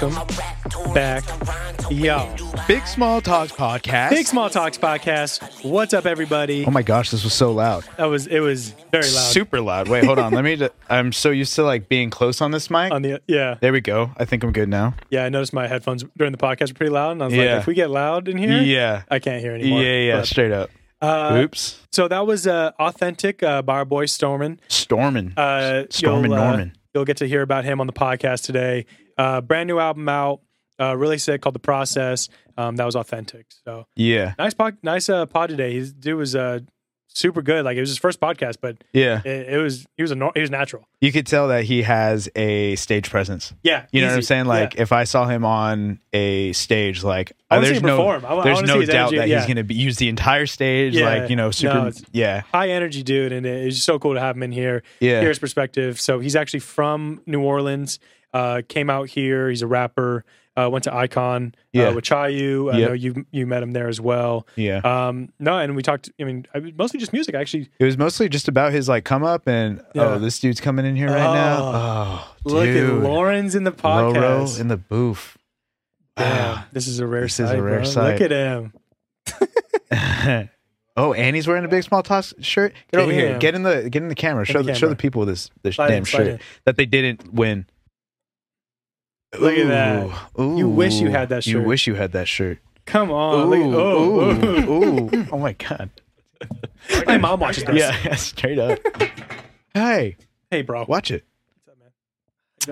Welcome back, y'all. Big Small Talks podcast. Big Small Talks podcast. What's up, everybody? Oh my gosh, this was so loud. That was it was very loud. Super loud. Wait, hold on. Let me. ju- I'm so used to like being close on this mic. on the yeah there we go. I think I'm good now. yeah. I noticed my headphones during the podcast were pretty loud, and I was Yeah. like, if we get loud in here, Yeah. I can't hear anymore. yeah, But, straight up. uh, Oops. so that was uh, authentic uh, our boy Stormin. Stormin. Uh, Stormin you'll, uh, Norman. You'll get to hear about him on the podcast today. Uh, brand new album out, uh, really sick, called The Process. Um, that was authentic. So yeah. nice pod, nice uh, pod today. His dude was uh, super good. Like it was his first podcast, but Yeah. it, it was he was a he was natural. You could tell that he has a stage presence. Yeah, You know what I'm saying? Like Yeah. if I saw him on a stage, like I uh, there's no perform. I wa- I there's no doubt energy. that Yeah. he's going to be use the entire stage. Yeah. Like you know, super. No, yeah. high energy dude, and it's so cool to have him in here. Yeah. Hear his perspective. So he's actually from New Orleans. Uh, came out here. He's a rapper. Uh, went to Icon Yeah. uh, with Chayu. I Yep. know you you met him there as well. Yeah. Um, no, and we talked. I mean, I, mostly just music. Actually, It was mostly just about his like come up and Yeah. oh this dude's coming in here right now. Oh. Oh, look at dude. Lawrence in the podcast. in the booth. Damn, this is a rare This is a rare bro. sight. Look at him. oh, Annie's wearing a Big Small Talks shirt. Get over here. Get in the get in the camera. Show the the, show the people this this Slide damn in, shirt that they didn't win. Look at that. Ooh, You wish you had that shirt. You wish you had that shirt. Come on. Ooh, look oh, ooh, ooh. Oh my god. my mom watches this. Yeah, straight up. Hey, Hey, bro. watch it.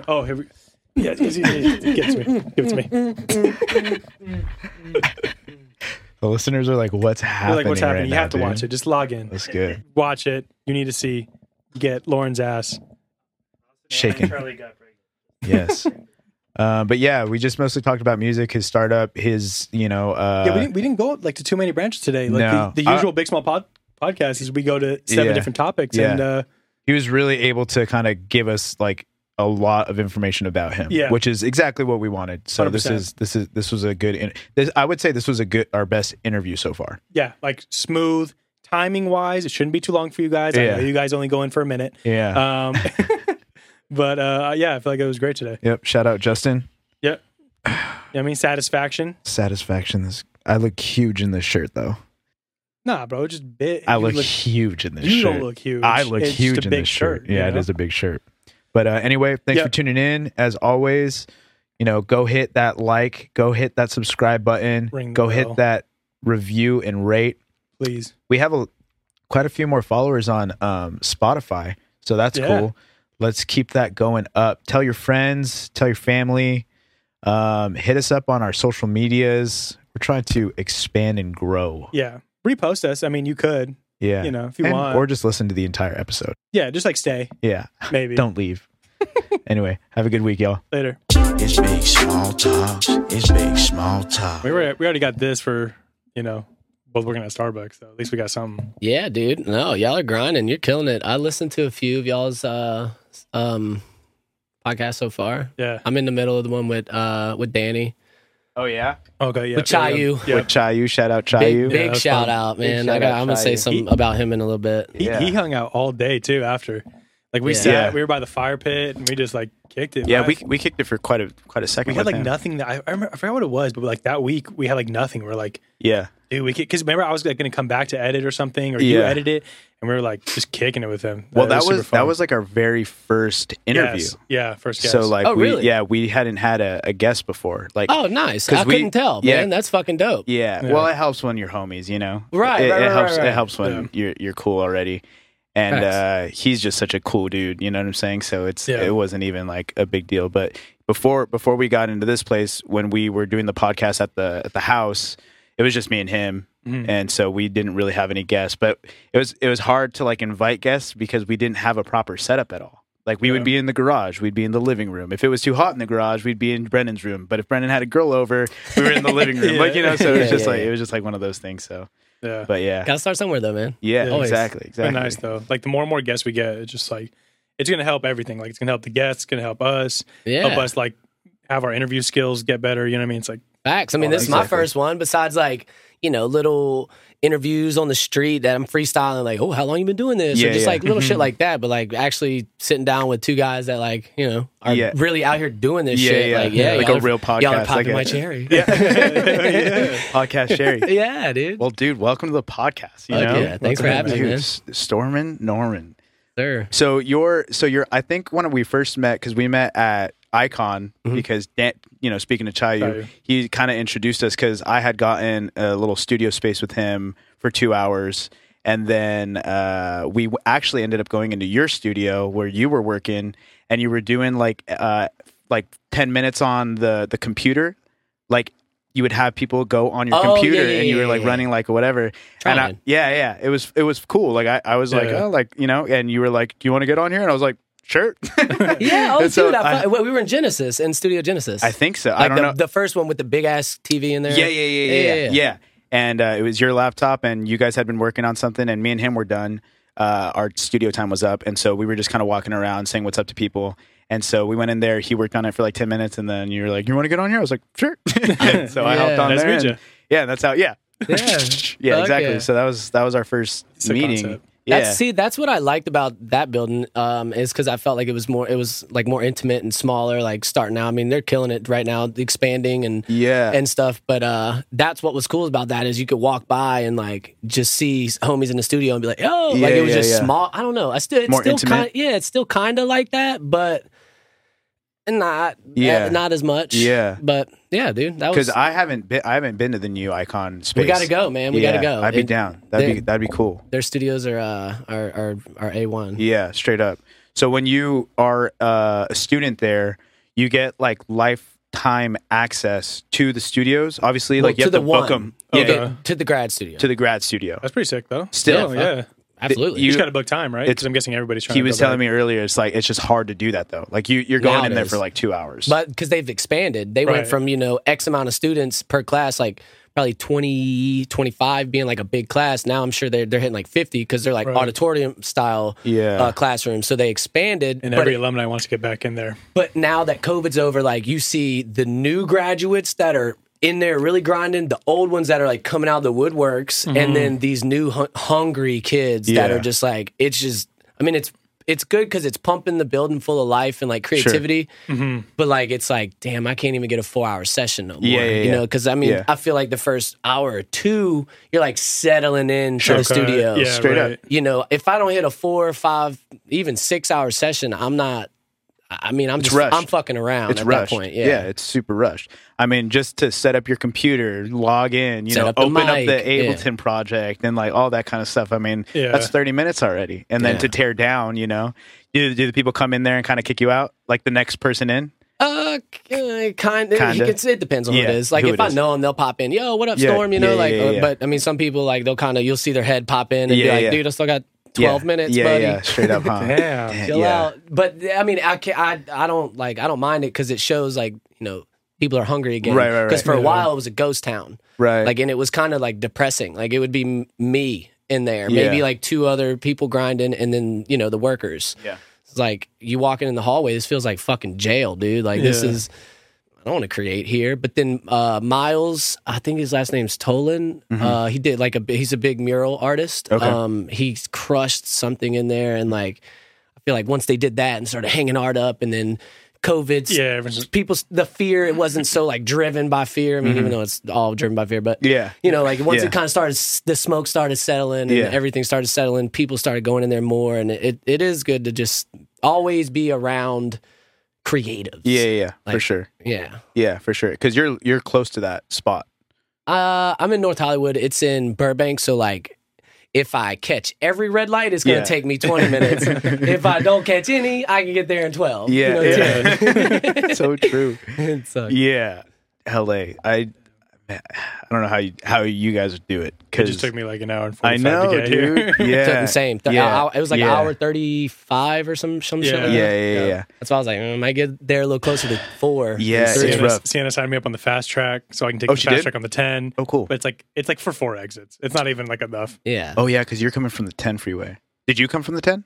Oh, here we. Yeah, give it to me. Give it to me. The listeners are like, "What's You're happening?" like, what's happening? right you now, have to dude? watch it. Just log in. That's good. Watch it. You need to see. Get Lauren's ass. Shaking. Yes. Uh, but yeah, we just mostly talked about music, his startup, his you know. Uh, yeah, we didn't, we didn't go like to too many branches today. Like No. the, the I- usual Big Small pod, podcast is we go to seven Yeah. different topics, Yeah. and uh, he was really able to kind of give us like a lot of information about him, Yeah. which is exactly what we wanted. So this 100%. is this is this was a good. In, this, I would say this was a good our best interview so far. yeah, like smooth timing wise. It shouldn't be too long for you guys. I Yeah. know you guys only go in for a minute. Yeah. Um, but uh, yeah, I feel like it was great today. yep. Shout out Justin. Yep. I mean, satisfaction. Satisfaction. This I look huge in this shirt though. Nah, bro, just big. I you look, huge in this You shirt. don't look huge. I look It's huge a in big this shirt. shirt, Yeah, it know? is a big shirt. But uh, anyway, thanks Yep. for tuning in. As always, you know, go hit that like, go hit that subscribe button, go bell. hit that review and rate. Please. We have a quite a few more followers on um, Spotify, so that's Yeah. cool. Let's keep that going up. Tell your friends, tell your family. Um, hit us up on our social medias. We're trying to expand and grow. Yeah. Repost us. I mean, you could. Yeah, You know, if you And- want. or just listen to the entire episode. Yeah, just like stay. Yeah, Maybe. don't leave. anyway, have a good week, y'all. Later. It's big small talk. It's big small talk. We were we already got this for you know both working at Starbucks, so at least we got something. Yeah, dude. No, y'all are grinding. You're killing it. I listened to a few of y'all's uh um podcasts so far. Yeah. I'm in the middle of the one with uh with Danny. Oh yeah, Okay. Yeah. With Chayu. Yeah. with Chayu. Shout out Big, Chayu. big that was shout fun. out, man. shout I got, out, I'm gonna say Chayu. something about him in a little bit. He, Yeah. he hung out all day too. After, like we Yeah. sat, Yeah. we were by the fire pit, and we just like kicked it. Yeah, I- we we kicked it for quite a quite a second. we had like him. nothing. That I, I remember. I forgot what it was, but like that week we had like nothing. We're like, Yeah, dude, we because remember I was like going to come back to edit or something, or you edit it, and we were like just kicking it with him. well, that super was fun. that was like our very first interview. Yes. Yeah, first guest. So like Oh, we really? yeah we hadn't had a, a guest before. Like Oh, nice. I we- couldn't tell, yeah. man. That's fucking dope. yeah, Yeah. well it helps when you're homies, you know. Right, It, right, it right, helps. right, right. It helps when Yeah. you're you're cool already. And uh, he's just such a cool dude, you know what I'm saying? So it's Yeah. it wasn't even like a big deal. But before before we got into this place, when we were doing the podcast at the at the house, it was just me and him. Mhm. and so we didn't really have any guests. But it was it was hard to like invite guests because we didn't have a proper setup at all. Like we Yeah. would be in the garage, we'd be in the living room. If it was too hot in the garage, we'd be in Brennan's room. But if Brennan had a girl over, we were in the living room. Like you know, so it was Yeah, just yeah, like yeah. it was just like one of those things. So, Yeah. but yeah, Gotta start somewhere though, man. yeah, Yeah. exactly, exactly. been nice though. Like the more and more guests we get, it's just like it's gonna help everything. Like it's gonna help the guests, it's gonna help us, Yeah. help us like have our interview skills get better. You know what I mean? It's like Facts. I mean, Oh, this is my first one. Besides, like you know, little interviews on the street that I'm freestyling. Like, oh, how long you been doing this? Yeah, or just yeah. like little Mm-hmm. shit like that. But like actually sitting down with two guys that like you know are Yeah. really out here doing this Yeah, shit. yeah. Like, yeah, Like a real Y'all are podcast, popping like my cherry. Podcast Sherry. yeah, dude. Well, dude, welcome to the podcast. You Fuck know, yeah. Thanks for having me, man. Stormin Norman. Sir. So you're so you're I think when we first met because we met at Icon Mm-hmm. because Dan, you know speaking to Chayu, Chayu. he kind of introduced us because I had gotten a little studio space with him for two hours. And then uh, we actually ended up going into your studio where you were working, and you were doing like uh, like ten minutes on the the computer, like you would have people go on your Oh, computer, yeah, yeah, and you were like yeah. running like whatever. And I, yeah, yeah, it was it was cool. Like I, I was like, Yeah. oh, like you know, and you were like, do you want to get on here? And I was like, sure. Yeah, oh, And so dude, I, I- fu- we were in Genesis, in Studio Genesis. I think so. like I don't the, know. the first one with the big ass TV in there. yeah, yeah, yeah, yeah, yeah, yeah. And uh, it was your laptop, and you guys had been working on something, and me and him were done. Uh, our studio time was up, and so we were just kind of walking around saying what's up to people. And so we went in there. He worked on it for like ten minutes, and then you were like, "You want to get on here?" I was like, "Sure." And so I Yeah. hopped on Nice there. and- yeah, that's how. Yeah, Yeah. yeah, exactly. yeah. So that was that was our first Sick meeting. concept. Yeah, That's, see, that's what I liked about that building. Um, is because I felt like it was more, it was like more intimate and smaller. Like starting out, I mean, they're killing it right now, expanding and yeah, and stuff. But uh, that's what was cool about that is you could walk by and like just see homies in the studio and be like, oh, like it was yeah, just yeah. small. I don't know. I still, it's More still intimate? kind, yeah, it's still kind of like that, but not, Yeah. uh, not as much. Yeah. but yeah, dude, that was because was. I haven't been I haven't been to the new Icon space. we gotta go, man. We Yeah, gotta go. I'd be It- down. That'd be that'd be cool. Their studios are uh are are, are a one. Yeah, straight up. So when you are uh, a student there, you get like lifetime access to the studios. Obviously, Well, like you to have the to one. book them. Okay. Yeah, to the grad studio. to the grad studio. that's pretty sick though. Still. Yeah, yeah. Absolutely. you- You just got to book time, right? Because I'm guessing everybody's trying. He to was telling back. me earlier, it's like it's just hard to do that though. Like you, you're going Now in it there is. for like two hours. But because they've expanded, they went from, you know, X amount of students per class, like probably 20, 25 being like a big class. Now I'm sure they're, they're hitting like 50 because they're like Right. auditorium style Yeah. uh, classrooms. So they expanded. and but, every alumni wants to get back in there. but now that COVID's over, like you see the new graduates that are in there really grinding, the old ones that are like coming out of the woodworks, and then these new hun- hungry kids that Mm-hmm. Are just like, it's just, I mean, it's, it's good because it's pumping the building full of life and like creativity. But like, it's like, damn, I can't even get a four hour session no more. Yeah, yeah, You know, because I mean, Yeah. I feel like the first hour or two, you're like settling in to the Okay. studio. Yeah, Straight up. You know, if I don't hit a four or five, even six hour session, I'm not. I mean, I'm It's just, rushed. I'm fucking around it's at rushed. that point. Yeah. it's super rushed. I mean, just to set up your computer, log in, you Set know, up the open up mic, the yeah. Ableton project and like all that kind of stuff. I mean, Yeah. that's 30 minutes already. And then Yeah. to tear down, you know, do, do the people come in there and kind of kick you out like the next person in? Uh, kind of. It depends on who it is. Like if it I is. know them, they'll pop in. Yo, what up, Yeah, Storm? You know, yeah, like. yeah, uh, yeah. But I mean, some people like they'll kind of you'll see their head pop in and be like, yeah. dude, I still got twelve Yeah. minutes, yeah, buddy. Yeah, straight up, huh? Damn. Chill yeah. out. But I mean, I can I I don't like I don't mind it because it shows like you know people are hungry again. Right, right, right. Because for a while it was a ghost town. Right. Like, and it was kind of like depressing. Like, it would be m- me in there, Yeah. maybe like two other people grinding, and then you know the workers. Yeah. It's like you walking in the hallway. This feels like fucking jail, dude. Like this is. I don't want to create here, but then uh, Miles, I think his last name's Tolan. Uh, he did like a he's a big mural artist. Mm-hmm. Okay. Um, he's crushed something in there, and like I feel like once they did that and started hanging art up, and then COVID, Yeah, just- people the fear it wasn't so like driven by fear. I mean, even though it's all driven by fear, but Mm-hmm. Yeah. you know, like once Yeah. it kind of started, the smoke started settling and Yeah. everything started settling. People started going in there more, and it it is good to just always be around creatives. Yeah, yeah, yeah, for sure. yeah. Yeah, for sure. Because you're you're close to that spot. Uh, I'm in North Hollywood. It's in Burbank, so like. If I catch every red light, it's going to Yeah. take me 20 minutes. if I don't catch any, I can get there in 12. Yeah, You know, yeah. so true. It sucks. Yeah, L.A. I I don't know how you how you guys do it It because just took me like an hour and I know, to get here. dude. Yeah, Took the same. Th- yeah, hour- it was like yeah. hour thirty five or some some shit. Yeah. Like Yeah, that. yeah, yeah, yeah. That's why I was like, mm, I might get there a little closer to four. Yeah, than it's Sienna, rough. Sienna signed me up on the fast track, so I can take Oh, the fast did? track on the 10. Oh, cool. But it's like it's like for four exits. It's not even like enough. yeah. Oh yeah, because you're coming from the 10 freeway. Did you come from the 10?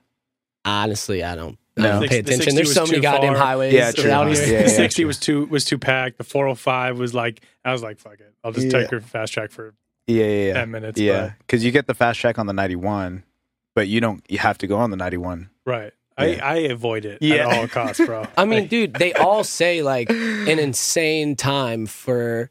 Honestly, I don't. I No. don't The pay six- the attention. There's so many goddamn far. highways Yeah, true. out here. yeah, the 60 true. was too was too packed. The 405 was like I was like fuck it. I'll just Yeah. take her fast track for Yeah, yeah, yeah. 10 minutes. Yeah, because you get the fast track on the 91, but you don't. You have to go on the 91. right. Yeah. I, I avoid it Yeah. at all costs, bro. I mean, dude, they all say like an insane time for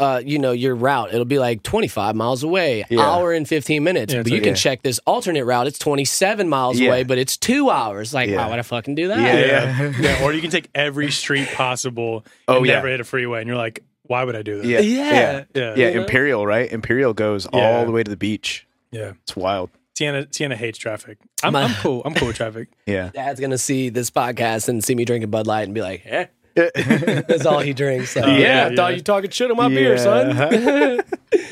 uh, you know, your route. It'll be like 25 miles away, Yeah. hour and 15 minutes. Yeah, but you like- can Yeah. check this alternate route. It's 27 miles Yeah. away, but it's two hours. Like, Yeah. why would I fucking do that? Yeah. yeah. yeah. Or you can take every street possible Oh, and yeah. never hit a freeway, and you're like, why would I do that? Yeah, Yeah. yeah, Yeah. yeah. You? Imperial, right? Imperial goes Yeah. all the way to the beach. Yeah. It's wild. Sienna Sienna hates traffic. I'm, My- I'm cool. I'm cool with traffic. Yeah. Dad's gonna see this podcast and see me drinking Bud Light and be like, eh. That's all he drinks. Like, Oh, yeah, I yeah, thought you talking shit on my beer, son.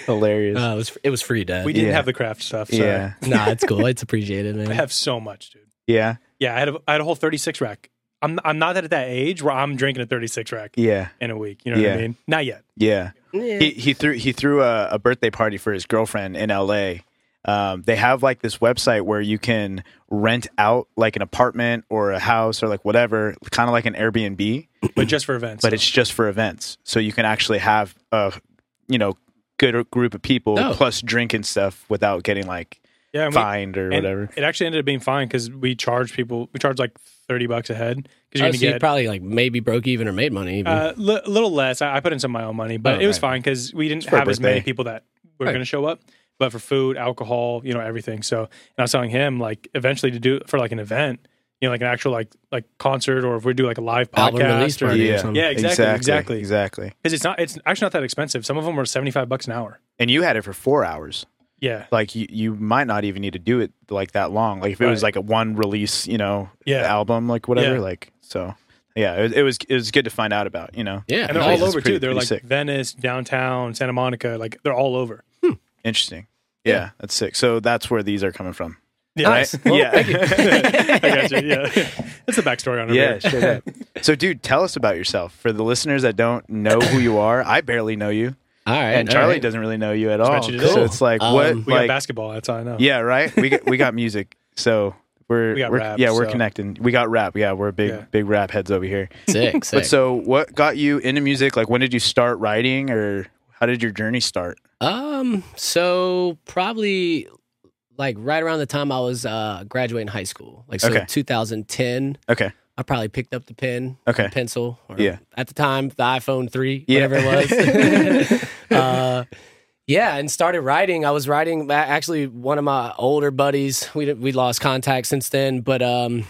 Hilarious. Uh, it was it was free, Dad. We didn't Yeah. have the craft stuff. So yeah. nah, it's cool. It's appreciated, man. I have so much, dude. Yeah. Yeah, I had a, I had a whole 36 rack. I'm I'm not at that age where I'm drinking a 36 rack Yeah. in a week. You know what I mean? Not yet. Yeah. Yeah. He he threw he threw a, a birthday party for his girlfriend in L.A. Um, they have like this website where you can rent out like an apartment or a house or like whatever, kind of like an Airbnb, But just for events. but so. it's just for events. So you can actually have a you know good group of people Oh. plus drink and stuff without getting like yeah, and we- fined or whatever. It actually ended up being fine because we charged people. We charged like 30 bucks a head because Oh, you're so gonna you get probably like maybe broke even or made money. Even. uh, li- a little less. I, I put in some of my own money, but Oh, it was right. fine because we didn't for have as many people that were Right. going to show up. But for food, alcohol, you know, everything. So, and I was telling him like eventually to do it for like an event, you know, like an actual like like concert, or if we do like a live Album release podcast, or party or yeah, something. Yeah, exactly, exactly. exactly. because it's not it's actually not that expensive. Some of them were seventy five bucks an hour. And you had it for four hours. Yeah, Like you, you might not even need to do it like that long. Like if it was like a one release, you know, Yeah. album, like whatever. Yeah. Like so, yeah, it, it was it was good to find out about. You know, yeah, and they're Nice. all over pretty- too. They're like sick. Venice, downtown, Santa Monica. Like they're all over. Interesting. Yeah, that's sick. So that's where these are coming from. Yeah, Nice. right? Well, yeah, I got you. Yeah, that's the backstory on it. yeah. straight up. So, dude, tell us about yourself for the listeners that don't know who you are. I barely know you, all right. and Charlie right. doesn't really know you at all. bet you today. So it's like Um, what? We like, got basketball. That's all I know. yeah, right. We got we got music. So we're We got we're, rap, yeah we're so- connecting. We got rap. Yeah, we're big Yeah. big rap heads over here. Sick, sick. But so, what got you into music? Like, when did you start writing, or how did your journey start? Um, so probably like right around the time I was uh graduating high school, like so Okay. 2010. Okay, I probably picked up the pen, Okay. pencil, or Yeah. at the time the iPhone three, Yeah. whatever it was. uh, yeah, and started writing. I was writing. Actually, one of my older buddies, we we lost contact since then, but um,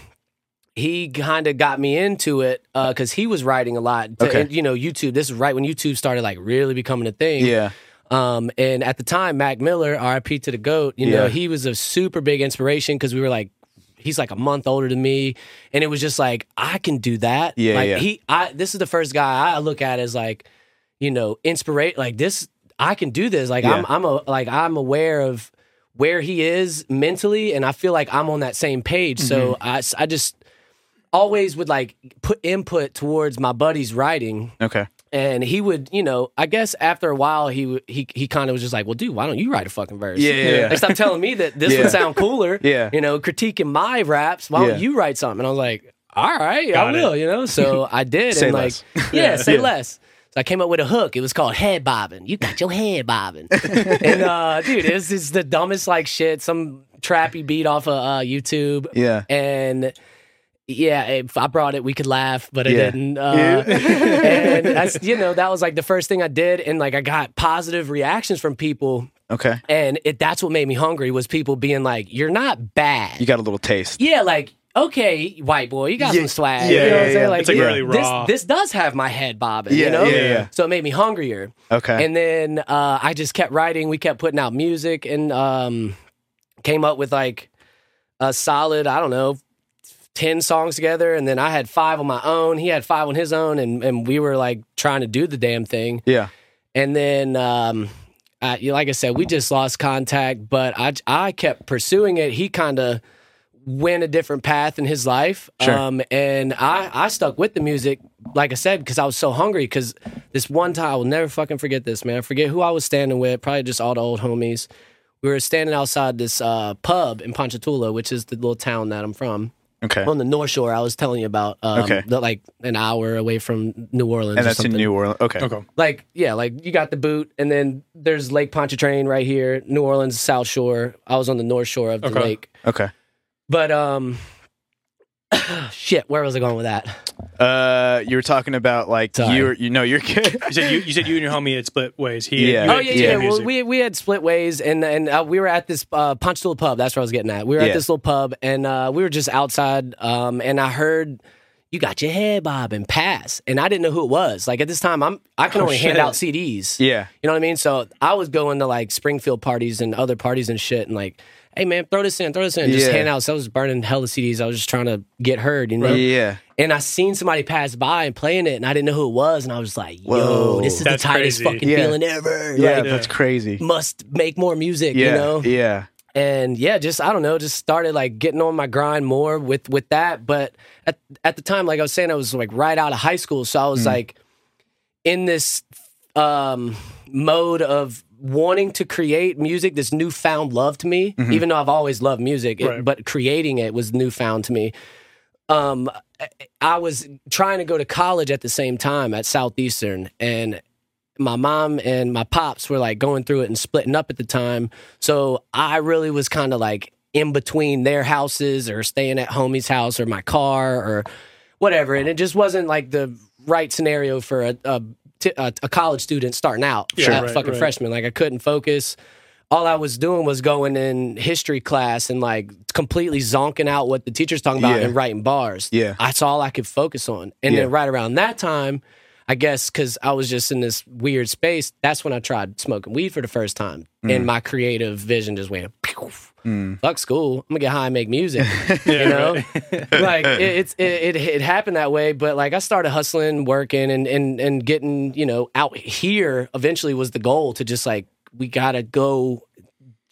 he kind of got me into it because he was writing a lot. To, Okay. and, you know, YouTube. This is right when YouTube started like really becoming a thing. yeah, Um, and at the time, Mac Miller, RIP to the GOAT, you know, Yeah. he was a super big inspiration because we were like, he's like a month older than me. And it was just like, I can do that. Yeah, like yeah. he I this is the first guy I look at as like, you know, inspirate like this, I can do this. Like I'm I'm a like I'm aware of where he is mentally, and I feel like I'm on that same page. So Mm-hmm. I I just always would like put input towards my buddy's writing okay, and he would, you know, I guess after a while, he he he kind of was just like, "Well, dude, why don't you write a fucking verse? Yeah, yeah, yeah. Like, stop telling me that this Yeah. would sound cooler. Yeah. you know, critiquing my raps. Why Yeah. don't you write something?" And I was like, "All right, Got I it. will." You know, so I did. Say and like, less. yeah, say Yeah. less. So I came up with a hook. It was called head bobbing. You got your head bobbing, and uh, dude, it's it's the dumbest like shit. Some trappy beat off of uh, YouTube. yeah, And yeah, if I brought it, we could laugh, but I Yeah. didn't. Uh, and that's you know that was like the first thing I did, and like I got positive reactions from people, okay. and it that's what made me hungry was people being like, "You're not bad." You got a little taste. yeah, like okay, white boy, you got Yeah, some swag. yeah, you know what yeah, I'm saying? yeah. Like, It's, like, yeah, really raw. This, this does have my head bobbing, Yeah, you know? yeah, yeah. So it made me hungrier. Okay, And then uh, I just kept writing. We kept putting out music and um, came up with like a solid, I don't know, 10 songs together. And then I had five on my own. He had five on his own. And, and we were like trying to do the damn thing. yeah, and then um, I, like I said, we just lost contact. But I I kept pursuing it. He kind of went a different path in his life, Sure. um, and I I stuck with the music. Like I said, because I was so hungry. Because this one time, I will never fucking forget this, man. I forget who I was standing with. Probably just all the old homies. We were standing outside this uh, pub in Ponchatoula, which is the little town that I'm from Okay. on the North Shore. I was telling you about, um, Okay. the, like an hour away from New Orleans, and or that's in. New Orleans. Okay. Okay. Like yeah, like you got the boot, and then there's Lake Pontchartrain right here, New Orleans South Shore. I was on the North Shore of the Okay. lake, Okay. but um, shit, where was I going with that? Uh, you were talking about like Sorry. you. You know, you're good. You said you, you said you and your homie had split ways. He Yeah. you Oh had- yeah, yeah. Well, we we had split ways, and and uh, we were at this uh, Ponchatoula pub. That's where I was getting at. We were Yeah. at this little pub, and uh, we were just outside, um, and I heard. You got your head bob and pass, and I didn't know who it was. Like at this time, I'm I can Oh, only hand out CDs. yeah. You know what I mean? So I was going to like Springfield parties and other parties and shit, and like, hey man, throw this in, throw this in, just Yeah. hand out. So I was burning hella CDs. I was just trying to get heard, you know. Yeah. And I seen somebody pass by and playing it, and I didn't know who it was, and I was like, yo, Whoa. this is That's the tightest crazy. fucking Yeah. feeling ever. Yeah. Like, That's crazy. must make more music, Yeah. you know. Yeah. And yeah, just I don't know, just started like getting on my grind more with with that. But at at the time, like I was saying, I was like right out of high school, so I Mm. was like in this um mode of wanting to create music, this newfound love to me, Mm-hmm. even though I've always loved music, it- but creating it was newfound to me. Um, I- I was trying to go to college at the same time at Southeastern, and my mom and my pops were like going through it and splitting up at the time. So I really was kind of like in between their houses or staying at homie's house or my car or whatever. And it just wasn't like the right scenario for a, a, t- a, a college student starting out, Sure. Right, fucking right. freshman. Like I couldn't focus. All I was doing was going in history class and like completely zonking out what the teacher's talking about Yeah. and writing bars. Yeah. That's all I could focus on. And Yeah. then right around that time, I guess because I was just in this weird space, that's when I tried smoking weed for the first time. Mm. And my creative vision just went, pew. Fuck school. I'm gonna get high and make music. Yeah, you know, right. like it, it's it, it it happened that way. But like I started hustling, working, and and and getting you know out here. Eventually was the goal to just like we gotta go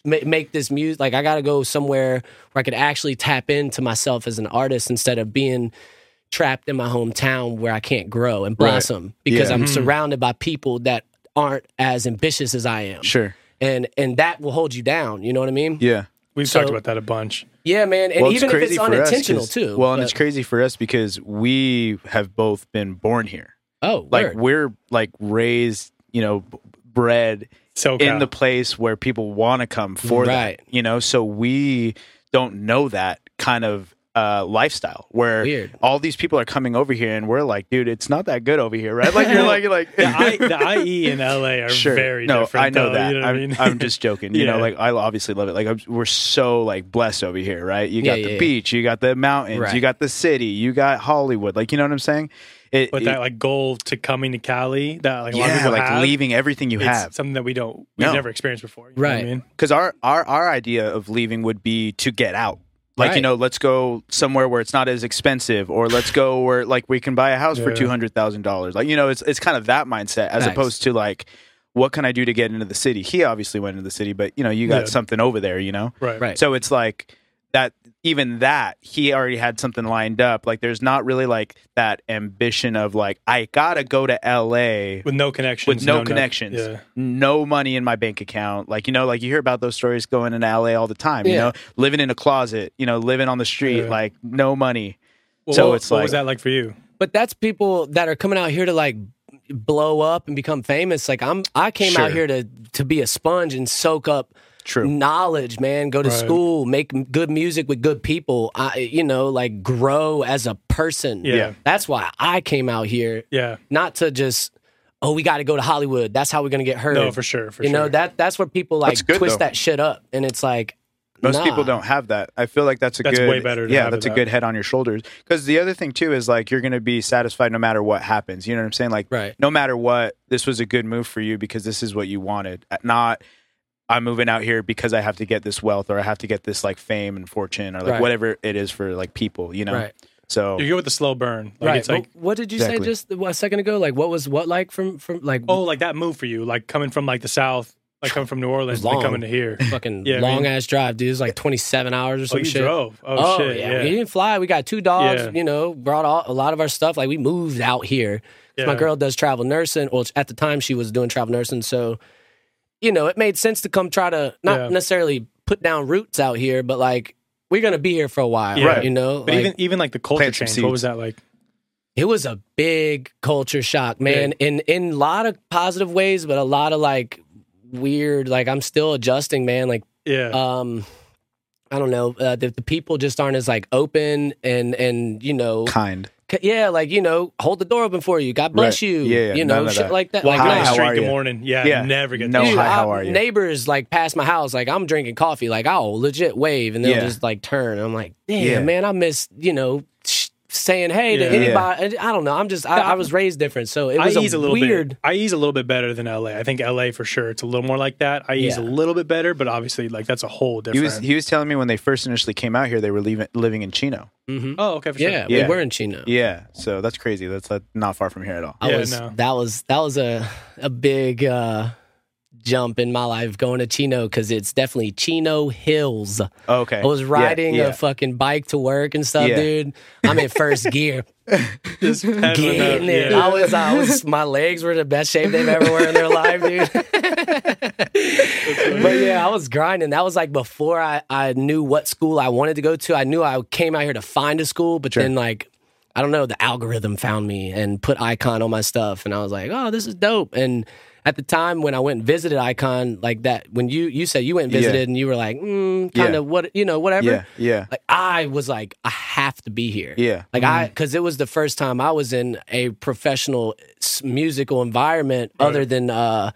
make this music. Like I gotta go somewhere where I could actually tap into myself as an artist instead of being trapped in my hometown where I can't grow and Right. blossom because Yeah. I'm Mhm. surrounded by people that aren't as ambitious as I am. Sure. And and that will hold you down. You know what I mean? Yeah. We've So- talked about that a bunch. Yeah, man. And Well, even if it's for us unintentional 'cause- too. Well, and but- it's crazy for us because we have both been born here. oh, Like word. we're like raised, you know, bred So in the place where people want to come for Right. that. You know, so we don't know that kind of uh, lifestyle where Weird. all these people are coming over here and we're like, dude, it's not that good over here, right? Like you're like, you're like The, I, the IE in LA are sure. very no, different. I know though, that. You know I'm, I mean? I'm just joking. You know, like I obviously love it. Like I'm, we're so like blessed over here, right? You Yeah, got the yeah. beach, you got the mountains, Right. you got the city, you got Hollywood. Like you know what I'm saying? It, but it- that like goal to coming to Cali, that like a lot of people like have, leaving everything you have. something that we don't, we've No. never experienced before. You know what Right. I mean, because our, our our idea of leaving would be to get out like you know let's go somewhere where it's not as expensive or let's go where like we can buy a house for $200000 like you know it's it's kind of that mindset as Nice. opposed to like what can i do to get into the city he obviously went into the city but you know you got Yeah. something over there you know right? Right. so it's like that even that he already had something lined up like there's not really like that ambition of like i gotta go to la With no connections, with no, nothing. connections, Yeah. no money in my bank account. Like you know, like you hear about those stories going in LA all the time. You know, living in a closet, you know, living on the street, Yeah. like no money. Well, So what, it's what like- was that like for you? But that's people that are coming out here to like blow up and become famous. Like I'm, I came out here to to be a sponge and soak up True. knowledge, man. Go to Right. school, make m- good music with good people. I, you know, like grow as a person. Yeah. That's why I came out here, Yeah, not to just. Oh, we got to go to Hollywood. That's how we're gonna get heard. no, for sure, for you sure. know that that's where people like That's good, twist though. that shit up, and it's like Most nah. people don't have that. I feel like that's a That's good. way better to yeah, have that's it a that. good head on your shoulders. Because the other thing too is like you're going to be satisfied no matter what happens. You know what I'm saying? Like, Right. no matter what, this was a good move for you because this is what you wanted. Not. I'm moving out here because I have to get this wealth or I have to get this like fame and fortune or like Right. whatever it is for like people, you know? Right. So You go with the slow burn. Like right. it's like But what did you Exactly. say just a second ago? Like, what was what like from from like oh, like that move for you, like coming from like the south, like coming from New Orleans, long. and coming to here. fucking Yeah, I long mean- ass drive, dude? It was like twenty seven hours or Oh, some you shit. drove. Oh, oh, shit. yeah. Yeah. we didn't fly. We got two dogs. Yeah. You know, brought all, a lot of our stuff. Like we moved out here. 'Cause My girl does travel nursing. Well, at the time she was doing travel nursing, so you know it made sense to come try to not Yeah. necessarily put down roots out here, but like we're gonna be here for a while, Yeah. You know, But Like, even even like the culture Plant some change. What was that like? it was a big culture shock, man. In in a lot of positive ways, but a lot of like weird. Like I'm still adjusting, man. Like Yeah. um i don't know uh, the, the people just aren't as like open and and you know kind. C- yeah like you know hold the door open for you god bless Right. you Yeah, yeah, you know shit that. like that Walking like hi, down the how street, are good morning. Yeah, Yeah. never get No. Dude, hi, how are you? neighbors like past my house like i'm drinking coffee like i'll legit wave and they'll Yeah. just like turn i'm like damn Yeah. man i miss you know sh- saying hey to Yeah. anybody i don't know i'm just I, I was raised different so it I was ease a, a little weird bit. I ease a little bit better than LA. I think LA for sure. It's a little more like that. I ease Yeah. a little bit better, but obviously, like that's a whole He different. was he was telling me when they first initially came out here, they were leaving, living in Chino. Mhm. oh, okay, for sure. yeah, Yeah. we were in chino Yeah, so that's crazy. That's uh, not far from here at all. I Yeah, was no. that was that was a a big uh jump in my life going to Chino because it's definitely Chino Hills. Okay, I was riding yeah. a fucking bike to work and stuff, Yeah. dude. I'm in first gear. Just Getting it. yeah. I was I was my legs were the best shape they've ever were in their life, dude. but yeah, I was grinding. That was like before I, I knew what school I wanted to go to. I knew I came out here to find a school, but Sure. then like I don't know, the algorithm found me and put Icon on my stuff, and I was like, oh, this is dope. And at the time when I went and visited Icon, like that, when you you said you went and Yeah. visited, and you were like, mm, kind of Yeah. what you know, whatever. Yeah, yeah, Like I was like, I have to be here. yeah. Like I, because it was the first time I was in a professional musical environment, other than uh,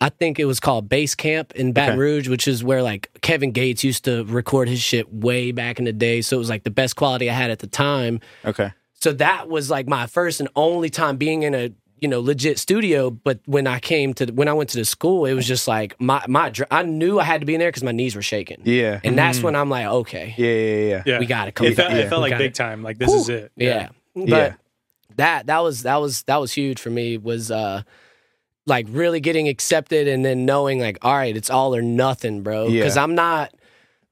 I think it was called Base Camp in Baton Okay. Rouge, which is where like Kevin Gates used to record his shit way back in the day. So it was like the best quality I had at the time. Okay, So that was like my first and only time being in a you know legit studio. But when I came to when I went to the school, it was just like my my I knew I had to be in there because my knees were shaking. yeah, And that's when I'm like, okay, yeah, yeah, yeah. Yeah. we gotta come It felt, back. it felt like gotta- big time. Like this is it. yeah. But Yeah. that that was that was that was huge for me was uh like really getting accepted and then knowing like all right, it's all or nothing, bro. Yeah. Cuz I'm not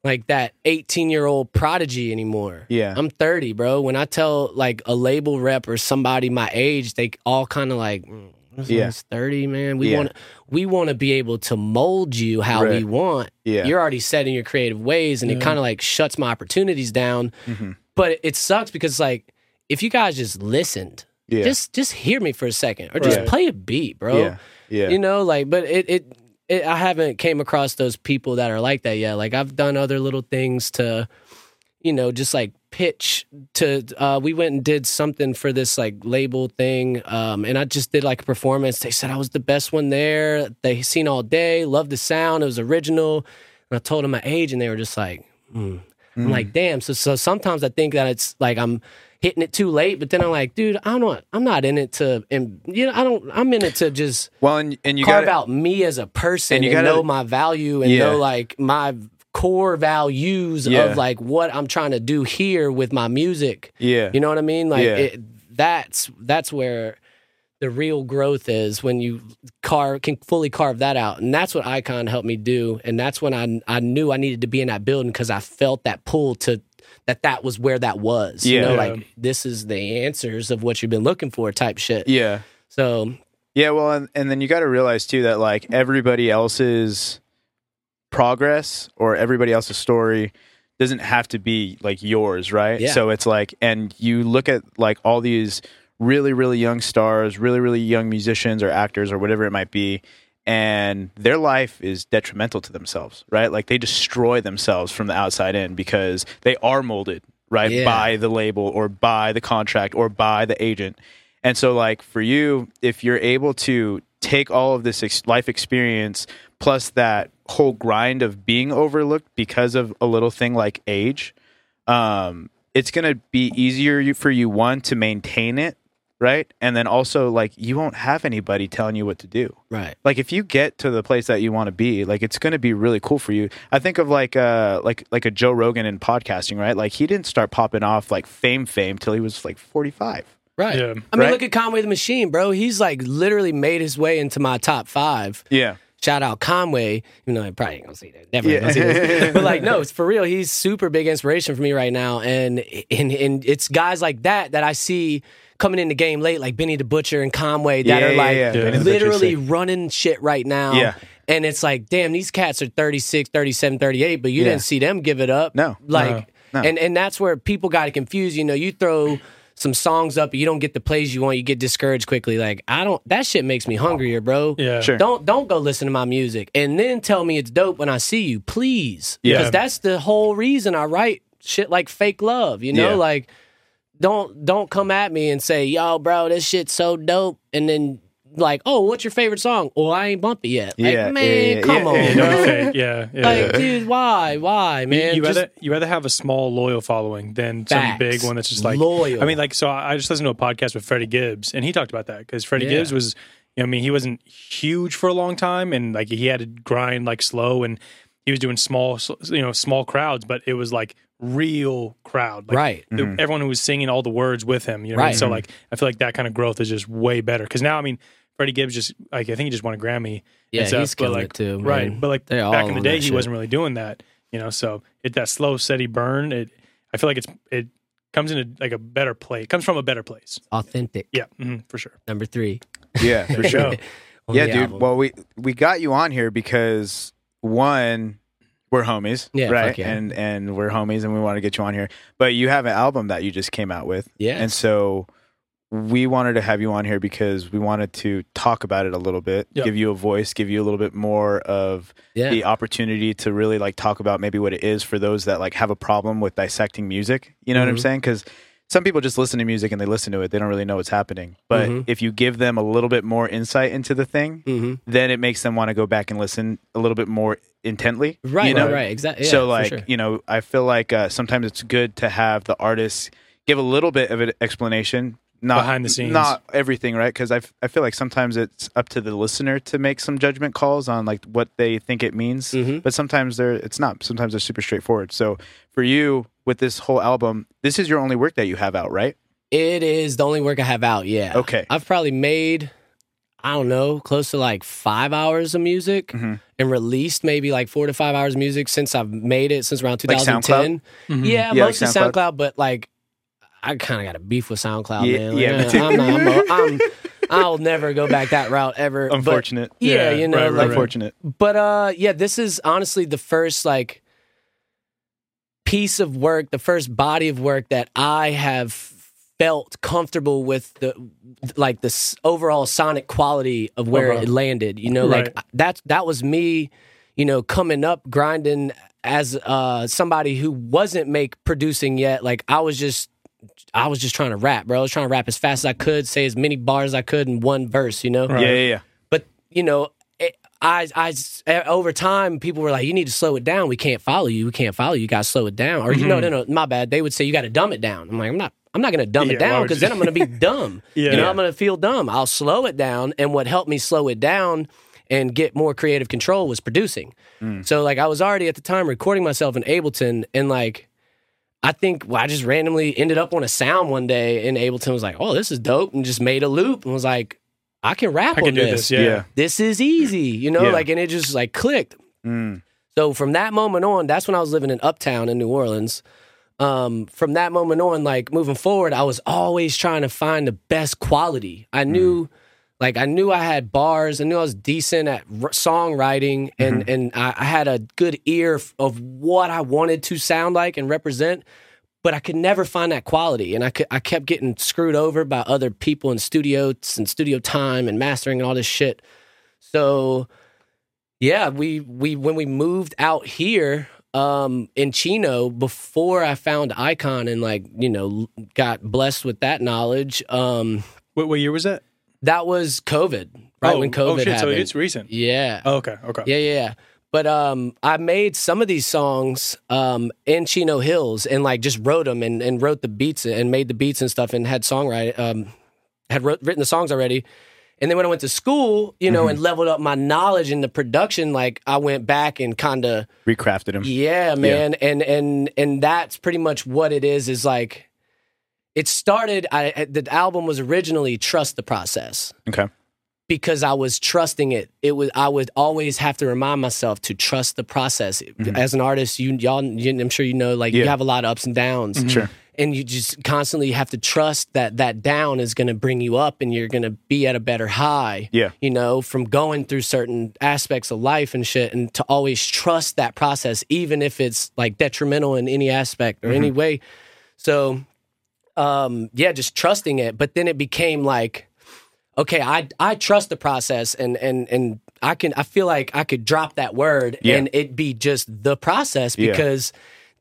like that 18-year-old prodigy anymore. Yeah. I'm 30, bro. When I tell like a label rep or somebody my age, they all kind of like mm, Yeah. 30, man. We Yeah. want we want to be able to mold you how we want. Yeah. You're already set in your creative ways and it kind of like shuts my opportunities down. Mhm. But it sucks because like if you guys just listened, Yeah. just just hear me for a second or just Right. play a beat, bro. yeah, yeah. You know, like but it, it it I haven't came across those people that are like that yet. Like I've done other little things to you know, just like pitch to uh we went and did something for this like label thing um and I just did like a performance. They said I was the best one there. They seen all day, loved the sound, it was original. And I told them my age and they were just like, hmm. I'm like, damn. So so sometimes I think that it's like I'm hitting it too late, but then I'm like, dude, I don't I'm not in it to and you know, I don't I'm in it to just well, and, and you carve got out me as a person and and, you gotta- know my value and Yeah. know like my core values Yeah. of like what I'm trying to do here with my music. yeah, You know what I mean? Like Yeah. it, that's that's where the real growth is when you carve can fully carve that out, and that's what Icon helped me do. And that's when I I knew I needed to be in that building because I felt that pull to that that was where that was. You know, Yeah. like this is the answers of what you've been looking for, type shit. yeah. So Yeah, well, and, and then you got to realize too that like everybody else's progress or everybody else's story doesn't have to be like yours, right? Yeah. So it's like, and you look at like all these really, really young stars, really, really young musicians or actors or whatever it might be, and their life is detrimental to themselves, right? Like they destroy themselves from the outside in because they are molded, right, Yeah. by the label or by the contract or by the agent. And so, like for you, if you're able to take all of this ex- life experience plus that whole grind of being overlooked because of a little thing like age, um, it's gonna be easier for you one to maintain it right? And then also like you won't have anybody telling you what to do. Right. Like if you get to the place that you want to be, like it's going to be really cool for you. I think of like uh like like a Joe Rogan in podcasting, right? Like he didn't start popping off like fame fame till he was like 45. Right. Yeah. I mean, Right? look at Conway the Machine, bro. He's like literally made his way into my top five. Yeah. Shout out Conway, even though I probably ain't gonna see that. Never gonna see this. But like, no, it's for real. He's super big inspiration for me right now. And and and it's guys like that that I see coming in the game late, like Benny the Butcher and Conway, that Yeah, are like yeah. Benny the Butcher's literally running shit right now. Yeah. And it's like, damn, these cats are 36, 37, 38, but you Yeah. didn't see them give it up. No. Like, No. and and that's where people got it confused. You know, you throw some songs up, you don't get the plays you want, you get discouraged quickly. Like, I don't. That shit makes me hungrier, bro. Yeah. Sure. Don't don't go listen to my music and then tell me it's dope when I see you, please. Yeah. Because that's the whole reason I write shit like fake love. You know, Yeah. like don't don't come at me and say, yo, bro, this shit's so dope, and then like, oh, what's your favorite song? Well, I ain't bumped it yet. Like, Yeah, man, yeah, yeah, come yeah, on, yeah. You know, fake. Yeah. yeah. Like, dude, why, why, man? you Just- rather you rather have a small loyal following than some big one that's just like Loyal. I mean, like so I I just listened to a podcast with Freddie Gibbs, and he talked about that because Freddie Yeah. Gibbs was, you know, I mean, he wasn't huge for a long time, and like he had to grind like slow, and he was doing small, you know, small crowds, but it was like real crowd, like, Right. the- Everyone who was singing all the words with him, you know, what I mean? Right. so like I feel like that kind of growth is just way better because now I mean. Freddie Gibbs just like I think he just won a Grammy. Yeah, and stuff, he's but killing like, it too, Right, man. but like They're back in the day, he shit. wasn't really doing that. You know, so it that slow, steady burn. It I feel like it's it comes into like a better place. It comes from a better place. authentic. Yeah, mhm, for sure. Number three. Yeah, for sure. yeah, dude. album. Well, we we got you on here because one, we're homies, Yeah, right? yeah. And and we're homies, and we want to get you on here. But you have an album that you just came out with, yeah. And so we wanted to have you on here because we wanted to talk about it a little bit, Yep. give you a voice, give you a little bit more of yeah. the opportunity to really like talk about maybe what it is for those that like have a problem with dissecting music. You know what I'm Mhm. saying? Because some people just listen to music and they listen to it, they don't really know what's happening. But Mhm. if you give them a little bit more insight into the thing, hmm then it makes them want to go back and listen a little bit more intently. Right, you know? right, right. Exactly. so like sure. you know, I feel like uh, sometimes it's good to have the artist give a little bit of an explanation. Not Behind the scenes. not everything, right? Because I, f- I feel like sometimes it's up to the listener to make some judgment calls on like what they think it means. Mhm. But sometimes they're it's not. Sometimes they're super straightforward. So for you with this whole album, this is your only work that you have out, right? It is the only work I have out. Yeah. Okay. I've probably made, I don't know, close to like five hours of music Mhm. and released maybe like four to five hours of music since I've made it since around Like 2010. Mhm. Yeah, Yeah, like mostly SoundCloud? SoundCloud? but like I kind of got a beef with SoundCloud, Yeah, man. Like, yeah, me uh. I'm not, I'm, a, I'm, I'll never go back that route ever. but- Unfortunate. yeah, Yeah, you know, right, right, like right. Unfortunate. but uh yeah, this is honestly the first like piece of work, the first body of work that I have felt comfortable with the like the s- overall sonic quality of where Okay. it landed. You know, like Right. that's that was me, you know, coming up grinding as uh somebody who wasn't make producing yet. Like I was just I was just trying to rap, bro. I was trying to rap as fast as I could, say as many bars as I could in one verse, you know? Right. Yeah, yeah, yeah. but you know it, I, I eh, over time people were like you need to slow it down. We can't follow you. We can't follow you, you got to slow it down. Or you know no no my bad. They would say you got to dumb it down. I'm like i'm not i'm not going to dumb Yeah, it down because then i'm going to be dumb. Yeah. you know i'm going to feel dumb. I'll slow it down and what helped me slow it down and get more creative control was producing. So like i was already at the time recording myself in ableton and like I think well, I just randomly ended up on a sound one day, and Ableton was like, "Oh, this is dope," and just made a loop, and was like, "I can rap I on do this. Yeah. Yeah. this is easy, you know, Yeah. like, and it just like clicked. Mm. So from that moment on, that's when I was living in Uptown in New Orleans. Um, from that moment on, like moving forward, I was always trying to find the best quality. I knew, like, I knew I had bars. I knew I was decent at r- songwriting, and and I, I had a good ear f- of what I wanted to sound like and represent. But I could never find that quality, and I could, I kept getting screwed over by other people in studios and studio time and mastering and all this shit. So yeah, we we when we moved out here um in Chino before I found Icon and like, you know, got blessed with that knowledge, um What, what year was that? that was COVID, right oh, when COVID oh shit! happened. So it's recent. yeah. Oh, okay. Okay. Yeah, yeah, yeah. But um, I made some of these songs um, in Chino Hills and like just wrote them and, and wrote the beats and made the beats and stuff and had songwriting um, had wrote, written the songs already. And then when I went to school, you know, and leveled up my knowledge in the production, like I went back and kind of Recrafted them. yeah, man, and and and that's pretty much what it is. Is like it started. I the album was originally "Trust the Process" Okay. Because I was trusting it. It was I would always have to remind myself to trust the process. As an artist, you y'all, you, I'm sure you know, like you Mm-hmm. Have a lot of ups and downs, Sure. and you just constantly have to trust that that down is going to bring you up, and you're going to be at a better high Yeah. you know, from going through certain aspects of life and shit, and to always trust that process, even if it's like detrimental in any aspect or any way. So, um, yeah, just trusting it. But then it became like, okay, I I trust the process, and and and I can I feel like I could drop that word Yeah. and it be just the process Yeah. because.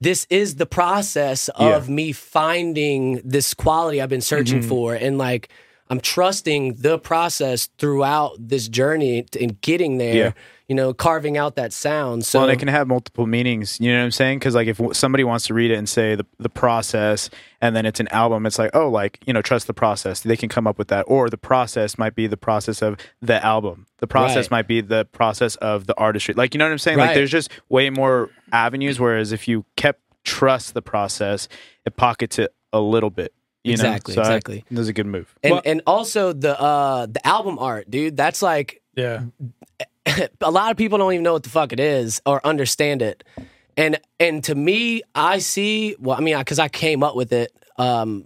This is the process of me finding this quality I've been searching Mm-hmm. for, and like I'm trusting the process throughout this journey and getting there. Yeah. You know, carving out that sound. So well, it can have multiple meanings. You know what I'm saying? Because like if somebody wants to read it and say the the process, and then it's an album, it's like oh, like you know, trust the process. They can come up with that, or the process might be the process of the album. The process Right. might be the process of the artistry. Like you know what I'm saying? Right. Like there's just way more avenues. Whereas if you kept trust the process, it pockets it a little bit. You Exactly, know? So I- exactly. That was a good move. and Well- and also the uh the album art, dude. That's like Yeah. a lot of people don't even know what the fuck it is or understand it. And and to me, I see. Well, I mean, because I came up with it, um,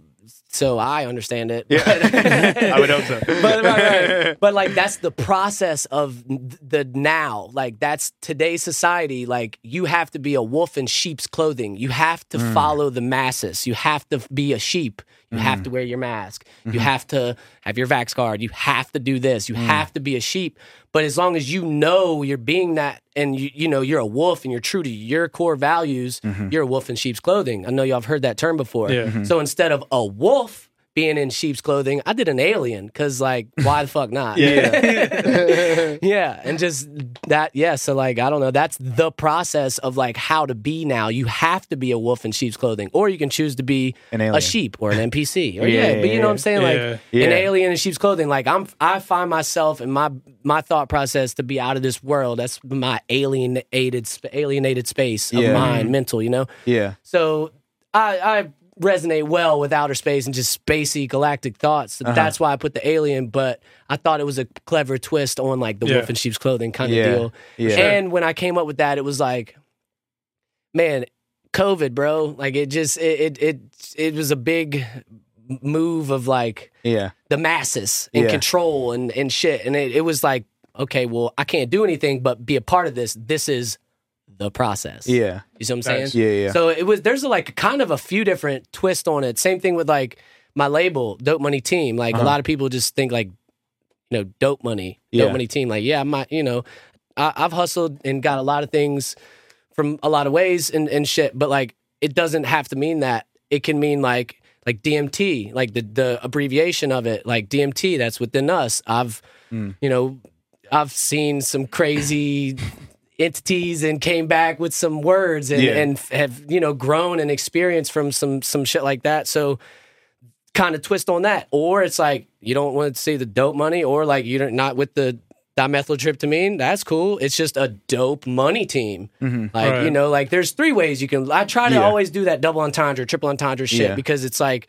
so I understand it. I would hope so. but, right, right. but like that's the process of the now. Like that's today's society. Like you have to be a wolf in sheep's clothing. You have to mm. follow the masses. You have to be a sheep. You have to mm-hmm. wear your mask. You mm-hmm. have to have your vax card. You have to do this. You mm. have to be a sheep but as long as you know you're being that and you you know you're a wolf and you're true to your core values mm-hmm. you're a wolf in sheep's clothing. I know y'all have heard that term before. Yeah. Mm-hmm. so instead of a wolf being in sheep's clothing, I did an alien because, like, why the fuck not? Yeah. yeah, and just that, yeah. So, like, I don't know. That's the process of like how to be now. You have to be a wolf in sheep's clothing, or you can choose to be An a sheep or an NPC. Or Yeah, yeah, but you know what I'm saying? Like Yeah. Yeah. an alien in sheep's clothing. Like I'm, I find myself in my my thought process to be out of this world. That's my alienated alienated space of Yeah. mind, mental. You know. Yeah. So I, I resonate well with outer space and just spacey galactic thoughts. So That's why I put the alien, but I thought it was a clever twist on like the Yeah. wolf in sheep's clothing kind of deal. Yeah. And when I came up with that, it was like, man, COVID, bro. Like it just it it it, it was a big move of like Yeah. the masses and Yeah. control and, and shit. And it, it was like, okay, well, I can't do anything but be a part of this. This is the process. Yeah. You see what I'm saying? Nice. Yeah. Yeah. So it was there's like kind of a few different twists on it. Same thing with like my label, Dope Money Team. Like Uh-huh. a lot of people just think like, you know, Dope Money, Yeah. Dope Money Team. Like, yeah, I might, you know, I, I've hustled and got a lot of things from a lot of ways and, and shit, but like it doesn't have to mean that. It can mean like like DMT, like the the abbreviation of it, like DMT. That's within us. I've Mm. you know, I've seen some crazy entities and came back with some words and, Yeah. and have you know grown and experienced from some some shit like that. So kind of twist on that, or it's like you don't want to see the dope money, or like you're not with the dimethyltryptamine. That's cool. It's just a dope money team. Mm-hmm. Like Right. you know, like there's three ways you can. I try to Yeah. always do that double entendre, triple entendre shit Yeah. because it's like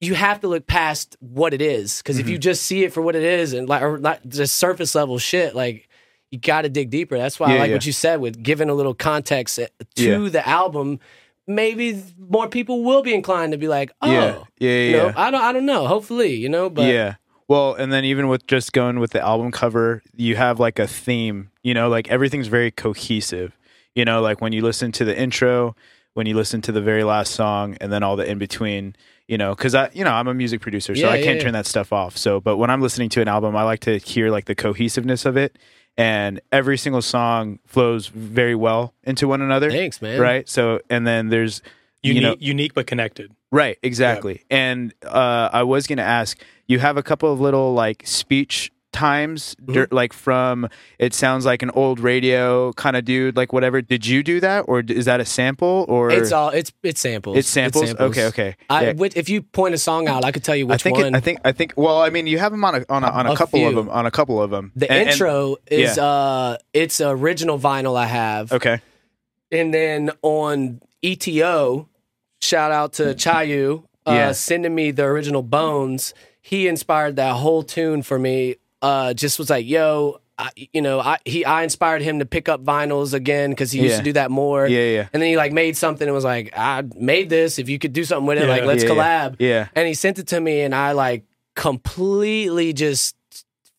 you have to look past what it is because if you mm-hmm. just see it for what it is and like or not just surface level shit like you got to dig deeper that's why i like yeah. what you said with giving a little context uh, to Yeah. the album maybe more people will be inclined to be like oh Yeah. Yeah. you Yeah. know, i don't i don't know hopefully you know but yeah. Well, and then even with just going with the album cover, you have like a theme, you know, like everything's very cohesive. You know, like when you listen to the intro, when you listen to the very last song, and then all the in between, you know, because I, you know, I'm a music producer, so Yeah, I can't yeah. turn that stuff off. So, but when I'm listening to an album, I like to hear like the cohesiveness of it. And every single song flows very well into one another. Thanks, man. Right. So, and then there's, Unique, you know, unique but connected. Right, exactly. And uh, I was going to ask, you have a couple of little like speech times, Mm-hmm. like from it sounds like an old radio kind of dude, like whatever. Did you do that, or d- is that a sample, or It's all it's it's samples. It's samples? Okay, okay. I, Yeah. which- if you point a song out, I could tell you I which think one. it, I think I think. Well, I mean, you have them on a on a, on a, A couple of them on a couple of them. the And- and- intro is yeah. uh it's original vinyl I have. okay. And then on ETO, shout out to Chayu, uh, Yeah. sending me the original Bones. He inspired that whole tune for me. Uh, just was like, yo, I, you know, I he I inspired him to pick up vinyls again because he used Yeah. to do that more. Yeah, yeah. And then he like made something and was like, I made this. If you could do something with it, Yeah. like let's Yeah, collab. Yeah. And he sent it to me, and I like completely just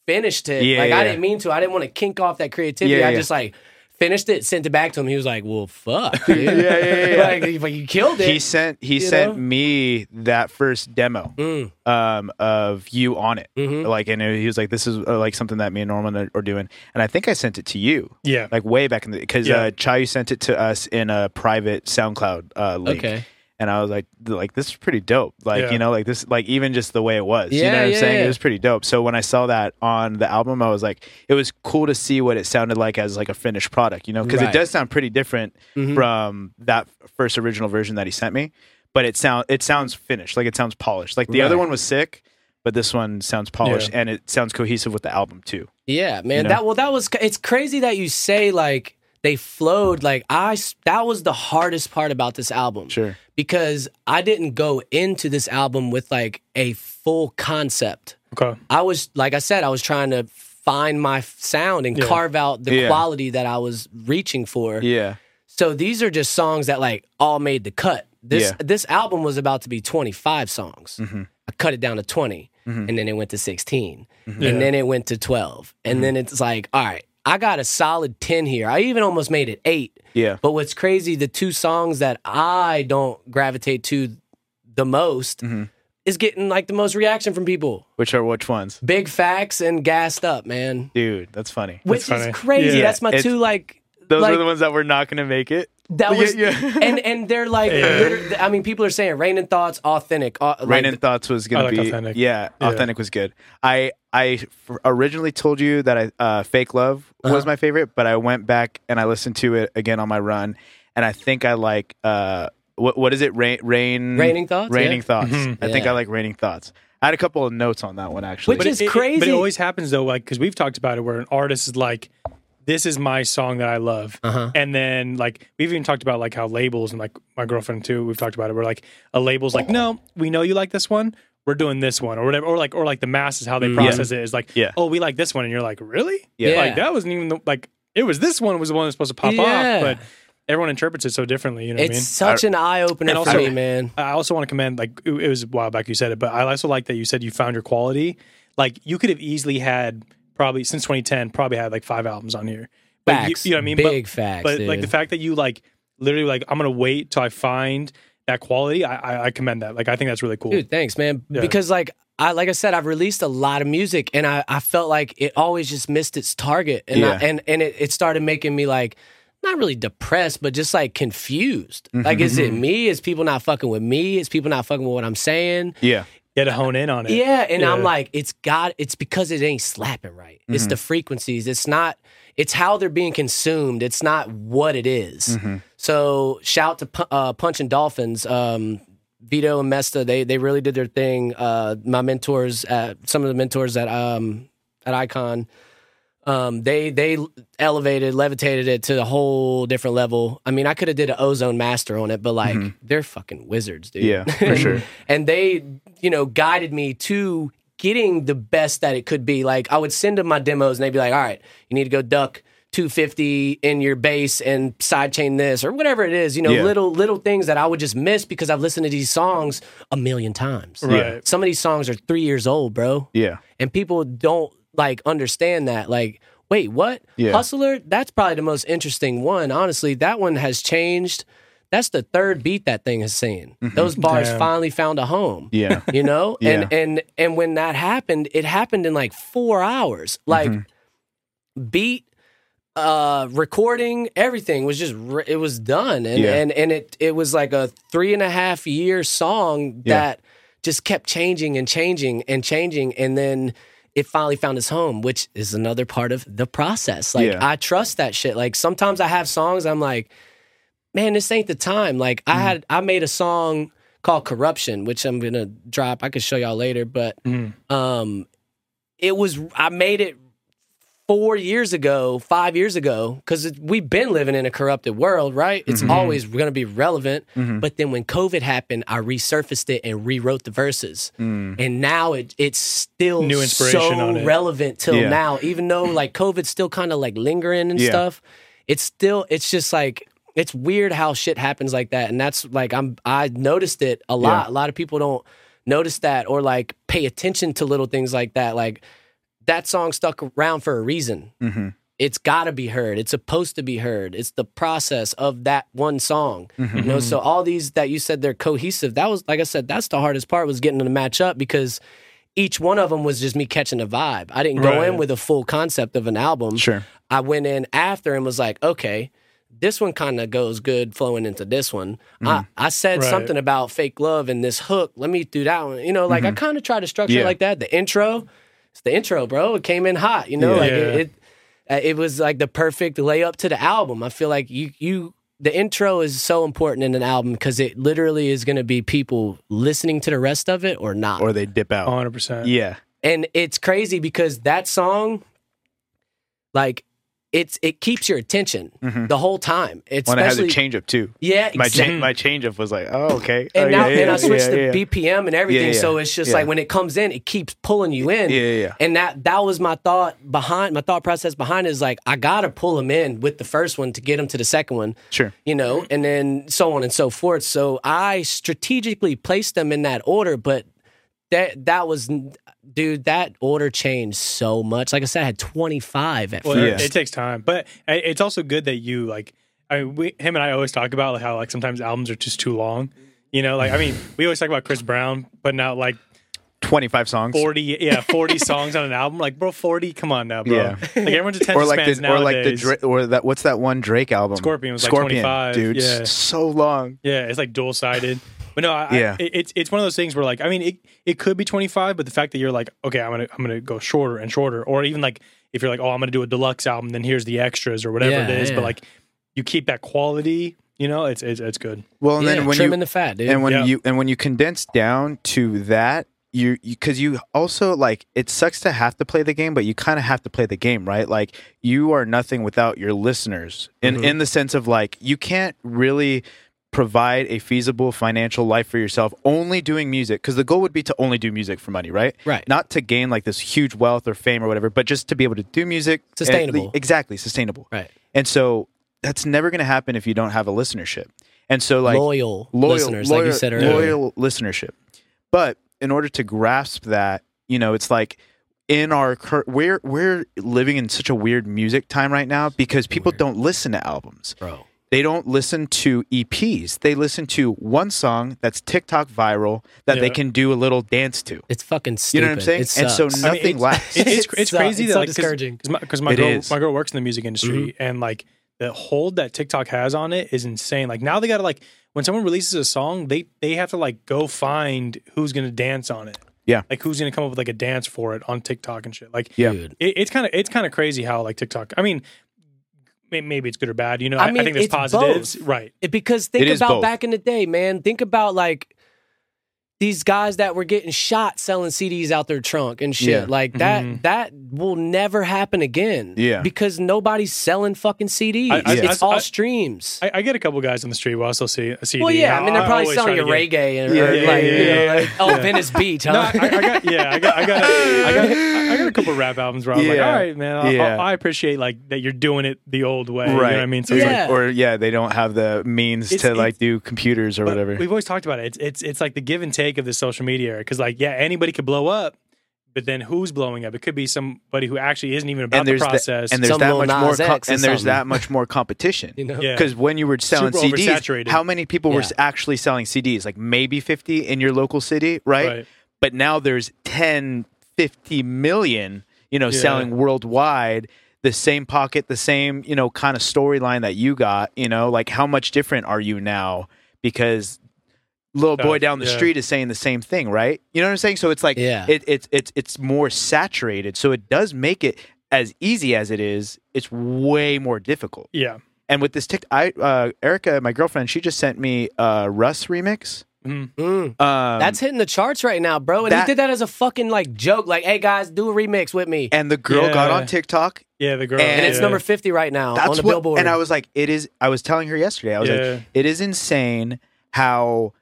finished it. Like. I didn't mean to. I didn't want to kink off that creativity. I just like finished it, sent it back to him. He was like, "Well, fuck, dude. Yeah, yeah, yeah. like, like, you killed it." He sent he sent know? me that first demo Mm, um, of you on it. mhm. Like, and he was like, "This is uh, like something that me and Norman are, are doing." And I think I sent it to you. Yeah. like way back in the because Yeah. uh, Chayu sent it to us in a private SoundCloud uh, link. Okay. And I was like, like this is pretty dope. Like Yeah. you know, like this, like even just the way it was. you Yeah, know what I'm saying? yeah. It was pretty dope. So when I saw that on the album, I was like, it was cool to see what it sounded like as like a finished product. You know, because Right. it does sound pretty different Mhm. from that first original version that he sent me. But it sound it sounds finished. Like it sounds polished. Like the other one was sick, but this one sounds polished Yeah. and it sounds cohesive with the album too. Yeah, man. know? That well, that was. It's crazy that you say like they flowed. Like I that was the hardest part about this album. Sure. because I didn't go into this album with like a full concept. Okay. I was like I said, I was trying to find my sound and Yeah. carve out the Yeah. quality that I was reaching for. Yeah. So these are just songs that like all made the cut. This Yeah. Mm-hmm. this album was about to be 25 songs. I cut it down to 20 and then it went to 16 Yeah. and then it went to 12 Mm-hmm. and then it's like all right, I got a solid 10 here. I even almost made it 8. Yeah. But what's crazy the two songs that I don't gravitate to the most Mm-hmm. is getting like the most reaction from people. Which are which ones? Big facts and gassed up, man. Dude, that's funny. Which funny. is crazy. Yeah. That's my It's- two like Those like, are the ones that were not going to make it. that was yeah. and and they're like Yeah. liter- I mean people are saying Raining Thoughts authentic uh, like, Raining Thoughts was going I to like be Authentic. Yeah, Yeah. Authentic was good. I I f- originally told you that I uh, Fake Love was Uh-huh. my favorite, but I went back and I listened to it again on my run, and I think I like uh what what is it? Rain Rain Raining Thoughts, Raining yeah. Thoughts. Mhm. I think I like Raining Thoughts. I had a couple of notes on that one actually. Which But is it- it- crazy. but it always happens though, like because we've talked about it, where an artist is like, "This is my song that I love," Uh-huh. and then like we've even talked about like how labels and like my girlfriend too. We've talked about it. Where like a label's like, "No, we know you like this one. We're doing this one," or whatever, or like or like the masses how they mm, process it is like, Yeah. "Oh, we like this one," and you're like, "Really? Yeah. Like that wasn't even the, like it was this one was the one that's supposed to pop Yeah. off, but everyone interprets it so differently. You know what I it's mean? such an eye opener and for also- me, man. I also want to commend like it it was a while back you said it, but I also like that you said you found your quality. Like you could have easily had probably since 2010 probably had like five albums on here. But you- Facts. You, know what I mean? Big but, facts, But like the fact that you like literally like I'm gonna wait till I find that quality. I I, I commend that. Like I think that's really cool. Dude, thanks, man. Yeah. Because like I like I said, I've released a lot of music and I, I felt like it always just missed its target. And Yeah. I, and and it, it started making me like not really depressed, but just like confused. Like is it me? Is people not fucking with me? Is people not fucking with what I'm saying? yeah. You had to hone in on it. Yeah, and I'm like, it's got it's because it ain't slapping right. It's Mm-hmm. the frequencies. It's not. It's how they're being consumed. It's not what it is. Mm-hmm. So shout to uh, Punch and Dolphins. Um, Vito and Mesta, they they really did their thing. Uh, my mentors, at, some of the mentors at um, at Icon, um, they they elevated, levitated it to a whole different level. I mean, I could have did an Ozone Master on it, but like they're fucking wizards, dude. Mm-hmm. Yeah, for sure. and they, you know, guided me to getting the best that it could be. Like I would send them my demos, and they'd be like, "All right, you need to go duck." 250 in your bass and sidechain this or whatever it is, you know, Yeah. little little things that I would just miss because I've listened to these songs a million times. Right. Some of these songs are three years old, bro Yeah. and people don't like understand that like wait what Yeah. hustler that's probably the most interesting one honestly that one has changed that's the third beat that thing is saying those bars Damn. finally found a home Mm-hmm. Yeah. you know and Yeah. and and when that happened it happened in like four hours like beat uh recording everything was just it was done and Yeah. and and it it was like a three and a half year song Yeah. that just kept changing and changing and changing and then it finally found its home, which is another part of the process. Like Yeah. I trust that shit. Like sometimes I have songs I'm like, man, this ain't the time. Like Mm. I had I made a song called Corruption, which I'm gonna drop. I could show y'all later, but Mm-hmm. um it was I made it four years ago, five years ago, because we've been living in a corrupted world, right? It's Mm-hmm. always going to be relevant. But then when COVID happened, I resurfaced it and rewrote the verses, Mm. and now it it's still New inspiration so on it. relevant till Yeah. now. Even though like COVID's still kind of like lingering and Yeah. stuff, it's still it's just like. It's weird how shit happens like that, and that's like I'm. I noticed it a lot. A lot of people don't notice that or like pay attention to little things like that. Like that song stuck around for a reason. Mm-hmm. It's got to be heard. It's supposed to be heard. It's the process of that one song. Mm-hmm. You know, so all these that you said they're cohesive. That was like I said. That's the hardest part was getting them to match up because each one of them was just me catching a vibe. I didn't go Right. in with a full concept of an album. Sure. I went in after and was like, okay, this one kind of goes good flowing into this one. I, I said Right. something about fake love and this hook. Let me do that one. You know, like I kind of try to structure it Yeah. like that. The intro, it's the intro, bro. It came in hot. You know, Yeah. like it, it, uh, it was like the perfect layup to the album. I feel like you you. The intro is so important in an album because it literally is going to be people listening to the rest of it or not. Or they dip out. 100%. Yeah. and it's crazy because that song like it's it keeps your attention mm-hmm. the whole time it's When I had the change up too. yeah My exactly. cha- my change up was like, oh okay. and oh, now yeah, and I yeah, switched yeah, yeah. BPM and everything, so it's just like when it comes in, it keeps pulling you in. Yeah, yeah, yeah. And that that was my thought behind my thought process behind it is like I gotta pull them in with the first one to get them to the second one. Sure. you know, and then so on and so forth. So I strategically placed them in that order, but that that was, dude, that order changed so much. Like I said, I had twenty five at Well, first. it, it takes time, but uh, it's also good that you like. I mean, we, him and I always talk about like how like sometimes albums are just too long. You know, like I mean, we always talk about Chris Brown putting out like Twenty five songs. forty, yeah, forty songs on an album. Like, bro, forty, come on now, bro. Yeah. Like everyone's attention or like spans the or like the nowadays. Dra- or that what's that one Drake album? Scorpion was like Scorpion, 25, dude. yeah. So long. Yeah, it's like dual sided. But no, I, Yeah. I, it- it's it's one of those things where like I mean it it could be twenty five, but the fact that you're like okay, I'm gonna I'm gonna go shorter and shorter, or even like if you're like oh I'm gonna do a deluxe album, then here's the extras or whatever Yeah, it is. yeah. But like you keep that quality, you know, it's it's, it's good. Well, and yeah, then when trimming you the fat, dude. and when Yeah. you and when you condense down to that you because you, also like it sucks to have to play the game but you kind of have to play the game right like you are nothing without your listeners in Mm-hmm. in the sense of like you can't really provide a feasible financial life for yourself only doing music because the goal would be to only do music for money right Right. not to gain like this huge wealth or fame or whatever but just to be able to do music and- Sustainable. exactly sustainable right, and so that's never going to happen if you don't have a listenership and so like loyal, listeners, like you said earlier. Loyal listenership. But in order to grasp that, you know, it's like in our we're we're living in such a weird music time right now because people don't listen to albums. bro. They don't listen to EPs. They listen to one song that's TikTok viral that they can do a little dance to. It's fucking stupid. You know what I'm saying? It And so sucks. I mean, nothing it's- lasts. It's It's it's crazy it's that so like discouraging. because my, 'cause my girl is. my girl works in the music industry mm-hmm. and like the hold that TikTok has on it is insane. Like now they got to like when someone releases a song, they they have to like go find who's gonna dance on it. Yeah. like who's gonna come up with like a dance for it on TikTok and shit. Like Yeah. It, it's kind of it's kind of crazy how like TikTok. I mean, may- maybe it's good or bad. You know, I I, I mean, think there's it's positives, both. right? It- because think It is about both. back in the day, man. Think about like these guys that were getting shot selling CDs out their trunk and shit. Yeah. Like that Mhm. that will never happen again. Yeah. Because nobody's selling fucking CDs. I- I- it's I- all I- streams. I, I get a couple guys on the street where I still see a CD. well, yeah, I and mean they're probably selling try you to get- reggae and Yeah, or yeah, like, yeah, you know, yeah, like, oh Venice Beach, huh? No, I, I got yeah, I got I got a, I got I got a couple rap albums where I was like, all right, man, I, Yeah. I, I appreciate like that you're doing it the old way. You know Right. what I mean? So it's Yeah. like, or yeah, they don't have the means It's- to like do computers or whatever. We've always talked about it. It's it's it's like the give and take of the social media era. Because like, yeah, anybody could blow up, but then who's blowing up? It could be somebody who actually isn't even about and the there's that- process. and there's Some that much more Nas co- and there's that much more competition. you know? Yeah. Because when you were selling Super CDs, how many people were Yeah. s- actually selling CDs? Like maybe 50 in your local city, right? Right. But now there's 10, 50 million, you know, Yeah. selling worldwide. The same pocket, the same, you know, kind of storyline that you got, you know, like how much different are you now? Because little boy Tough, down the yeah. street is saying the same thing, right? You know what I'm saying? So it's like Yeah. it, it's it's it's more saturated. So it does make it as easy as it is. It's way more difficult. Yeah. And with this tick, I uh, Erica, my girlfriend, she just sent me a Russ remix. Mhm. Mm. Um, That's hitting the charts right now, bro. And that- he did that as a fucking like joke, like, "Hey guys, do a remix with me." and the girl got on TikTok, Yeah, the girl. And And it's yeah. number fifty right now That's on the what, Billboard. And I was like, it is. I was telling her yesterday. I was Yeah. like, it is insane how th-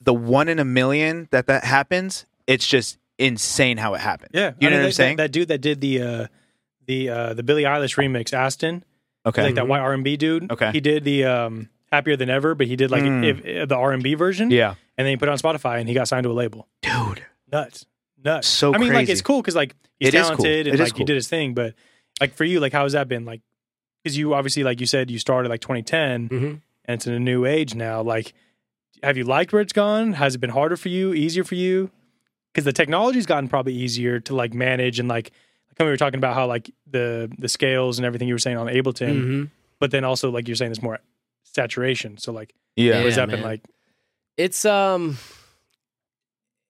the one in a million that that happens. It's just insane how it happens. Yeah, you I know mean, what I'm that- saying? That, that dude that did the uh, the uh, the Billie Eilish remix, Aston, okay. like that white R and B dude. Okay. he did the um, Happier Than Ever, but he did like Mm. if, if- the R and B version. yeah, and then he put it on Spotify, and he got signed to a label. dude. Nuts, nuts. So I mean, like it's cool because like he's It is cool. talented It and is like he did his thing, but like for you, like how has that been? Like because you obviously like you said you started like 2010, Mhm. and it's in a new age now. Like, have you liked where it's gone? Has it been harder for you? Easier for you? Because the technology's gotten probably easier to like manage and like. Like we were talking about how like the the scales and everything you were saying on Ableton, Mhm. but then also like you're saying there's more saturation. So like, Yeah, what has Yeah, that been like? it's um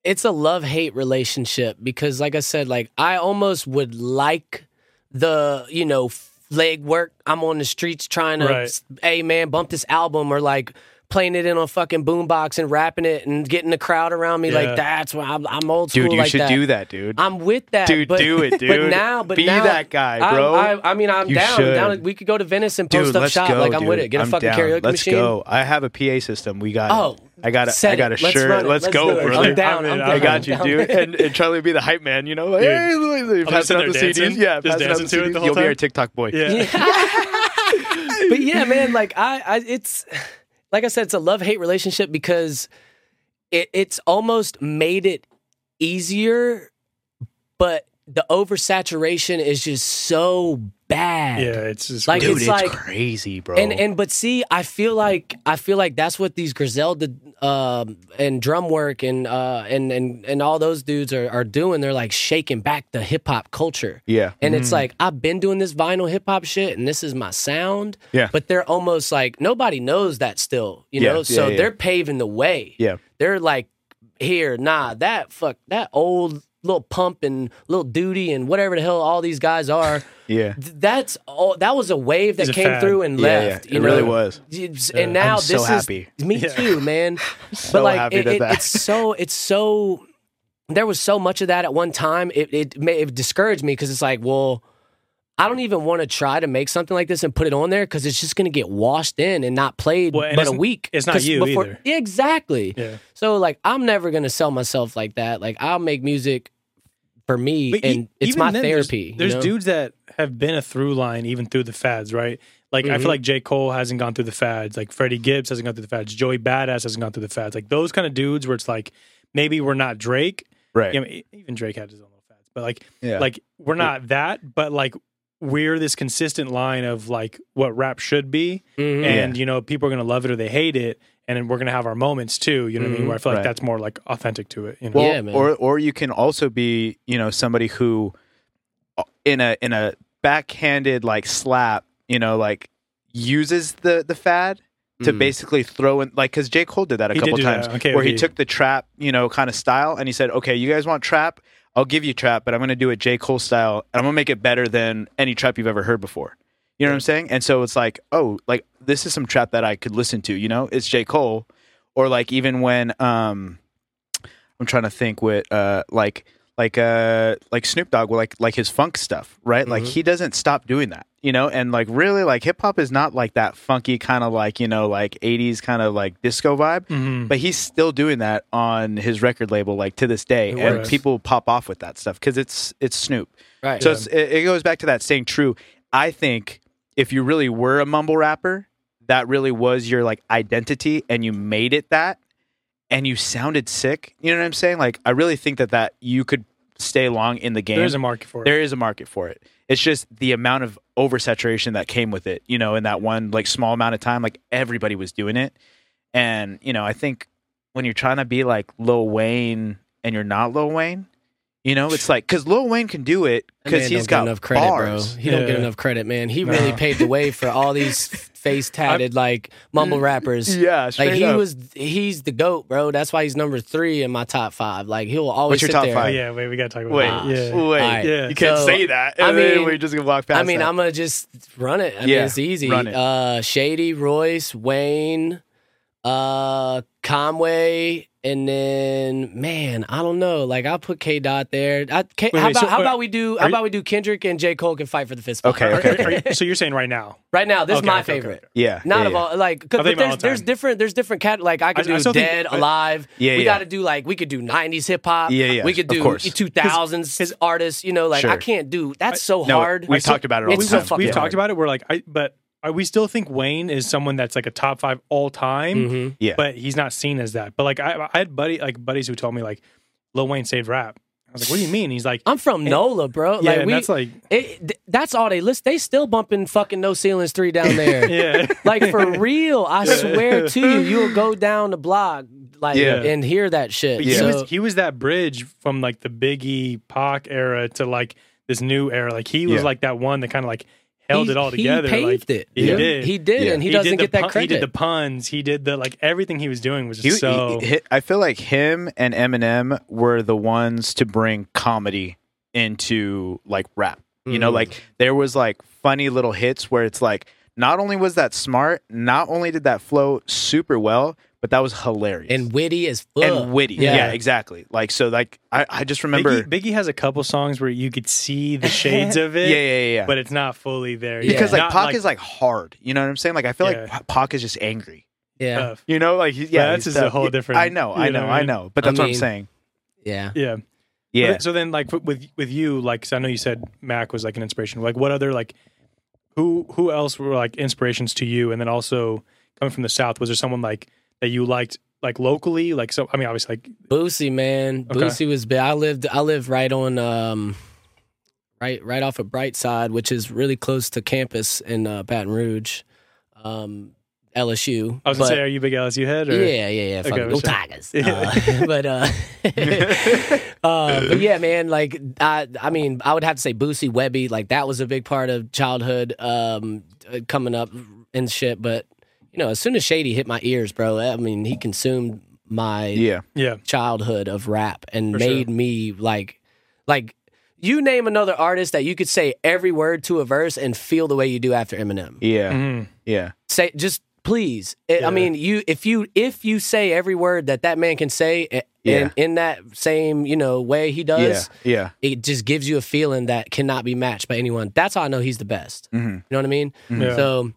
it's a love hate relationship because like i said like i almost would like the you know leg work i'm on the streets trying to Right. hey man bump this album or like playing it in a fucking boombox and rapping it and getting the crowd around me Yeah. like that's why I'm, I'm old school dude, you like should that. do that, dude. I'm with that, Dude, but, do it, dude. But now, but Be now, that guy, bro. I, I, mean, I'm down. I'm down. We could go to Venice and post Dude, up let's shop. go. like I'm with it. Get a I'm fucking down. karaoke Let's machine. go. I have a PA system. We got. Oh, it. I got. set I got a. Let's shirt. Let's, Let's go, do brother. I'm down. I'm I'm down. I got you, dude. And, and Charlie would be the hype man. You know, like, Dude. hey, look, I'm passing out the there dancing, CDs. Yeah, just passing out the dancing to it the whole You'll be our TikTok boy. Yeah. but yeah, man, like I, I it's like I said, it's a love hate relationship because it, it's almost made it easier, but the oversaturation is just so bad. Yeah, it's just Like, Dude, it's it's, like- crazy, bro. And and but see, I feel like I feel like that's what these Griselda um, and Drumwork and uh and and and all those dudes are are doing. They're like shaking back the hip hop culture. yeah, And it's like I've been doing this vinyl hip hop shit, and this is my sound. Yeah. But they're almost like nobody knows that still, you Yeah, know. yeah, so yeah. they're paving the way. yeah, They're like, here, nah, that fuck that old little pump and little duty and whatever the hell all these guys are. yeah. th- that's all. That was a wave that It's came fad. through and Yeah, left. yeah, you it know? really was. It's- And now I'm this so is happy. me Yeah. too, man. So but like happy it, that it- that- it's so it's so there was so much of that at one time it it, may, it discouraged me because it's like well i don't even want to try to make something like this and put it on there because it's just going to get washed in and not played Well, and but a week it's not you either. Exactly Yeah. so like i'm never going to sell myself like that like i'll make music for me But e- and it's my then, therapy There's, you know? dudes that have been a through line even through the fads, right? Like I Mhm. feel like J. Cole hasn't gone through the fads. Like Freddie Gibbs hasn't gone through the fads. Joey Badass hasn't gone through the fads. Like those kind of dudes where it's like maybe we're not Drake. Right. Yeah, I mean, even Drake had his own little fads, but like Yeah. like we're not that, but like we're this consistent line of like what rap should be, Mhm. and you know people are gonna love it or they hate it, and then we're gonna have our moments too. You know what I mean? Mhm. Where I feel like Right. that's more like authentic to it. You know? Well, Yeah, man. or or you can also be, you know, somebody who uh, in a in a backhanded like slap, you know, like uses the the fad to Mm. basically throw in like cuz J Cole did that a He couple times Okay, where he took the trap, you know, kind of style and he said, "Okay, you guys want trap? I'll give you trap, but I'm going to do it J Cole style and I'm going to make it better than any trap you've ever heard before." You know what I'm saying? And so it's like, "Oh, like this is some trap that I could listen to, you know? It's J Cole." Or like even when um I'm trying to think with uh like like uh like Snoop Dogg with like like his funk stuff, right? Like Mhm. he doesn't stop doing that, you know? And like really like hip hop is not like that funky kind of like, you know, like 80s kind of like disco vibe, Mhm. but he's still doing that on his record label like to this day It and works. people pop off with that stuff cuz it's it's Snoop. right So it's, it, it goes back to that staying true. I think if you really were a mumble rapper, that really was your like identity and you made it that and you sounded sick. You know what I'm saying? Like I really think that that you could stay long in the game. There's a market for it. There is a market for it. It's just the amount of oversaturation that came with it, you know, in that one like small amount of time, like everybody was doing it. And, you know, I think when you're trying to be like Lil Wayne and you're not Lil Wayne, you know, it's like cuz Lil Wayne can do it cuz man he's don't got get enough credit, bars. bro. He don't get enough credit, man. He No. really paved the way for all these face tatted like mumble rappers. Yeah, like he up. was. He's the goat, bro. That's why he's number three in my top five. Like he'll always What's your sit top there. five? yeah, wait, we gotta talk about Wait, that. Yeah. wait. Alright, yeah. You can't so, say that. I and then mean- we're just gonna walk past. I mean, that. I'm gonna just run it. I mean, Yeah, it's easy. run it. Uh, Shady, Royce, Wayne, uh, Conway, and then man, I don't know. Like I'll put K Dot there. I, K, Wait, how wait, about so, how uh, about we do? How you- about we do Kendrick and J Cole can fight for the fifth spot? Okay, okay, are- okay. are you- so you're saying right now? Right now, this Okay, is my okay, favorite. okay. yeah, Not yeah, of all like, cause, I but about all there's there's different there's different cat like I could I- I do think- dead but- alive. Yeah, we yeah. got to do like we could do '90s hip hop. Yeah, yeah, We could do course. 2000s artists. You know, like I can't do. That's so No, hard. we've talked about it all It's so fucking We've talked about it. We're like, I but we still think Wayne is someone that's like a top five all time, Mhm. Yeah. but he's not seen as that. But like, I, I had buddy like buddies who told me like, Lil Wayne saved rap. I was like, what do you mean? He's like, I'm from NOLA, bro. yeah, like we, that's like, it, th- that's all they list. They still bumping fucking No Ceilings three down there. yeah, Like for real, I swear to you, you'll go down the block like Yeah. and hear that shit. But he was he was that bridge from like the Biggie Pac era to like this new era. Like he was Yeah. like that one that kind of like held he- it all together. He paved like, it. He Yeah. did. He did, Yeah. and he, did doesn't get that pun- credit. He did the puns. He did the like everything he was doing was He- so. he- he- I feel like him and Eminem were the ones to bring comedy into like rap. You know, Mm. like there was like funny little hits where it's like not only was that smart, not only did that flow super well, but that was hilarious and witty as fuck. and witty. Yeah. exactly. Like so, like I, I just remember. Biggie, Biggie has a couple songs where you could see the shades of it, yeah, yeah, yeah. but it's not fully there. Yeah. because yet. like Not Pac is like hard. You know what I'm saying? Like I feel Yeah. like Pa- Pac is just angry. Yeah, tough. You know, like he's, yeah, that's he's just a tough. whole Yeah, different- I know, you I know know, what I I mean? know, but I that's what I'm mean- saying. yeah. Yeah. Yeah. But- So then, like with with you, like 'cause I know you said Mac was like an inspiration. Like, what other like who who else were like inspirations to you? And then also coming from the South, was there someone like that you liked like locally? Like, so I mean, obviously, like Boosie, man. Okay. Boosie was big. I lived I lived right on um right right off of Brightside, which is really close to campus in uh, Baton Rouge. Um LSU. I was gonna But- say, are you a big LSU head? Or? Yeah, yeah, yeah. Fuck Okay, go. Tigers. Uh, but uh, uh, but yeah, man. Like I, I mean, I would have to say Boosie Webbie. Like that was a big part of childhood um, uh, coming up and shit. But you know, as soon as Shady hit my ears, bro, I mean, he consumed my yeah. yeah, childhood of rap and For made sure. me like, like. You name another artist that you could say every word to a verse and feel the way you do after Eminem Yeah. Mhm. Yeah. say just please It- Yeah. i mean you if you if you say every word that that man can say a- Yeah. in in that same you know way he does Yeah. Yeah. it just gives you a feeling that cannot be matched by anyone that's how i know he's the best Mhm. you know what i mean Yeah. so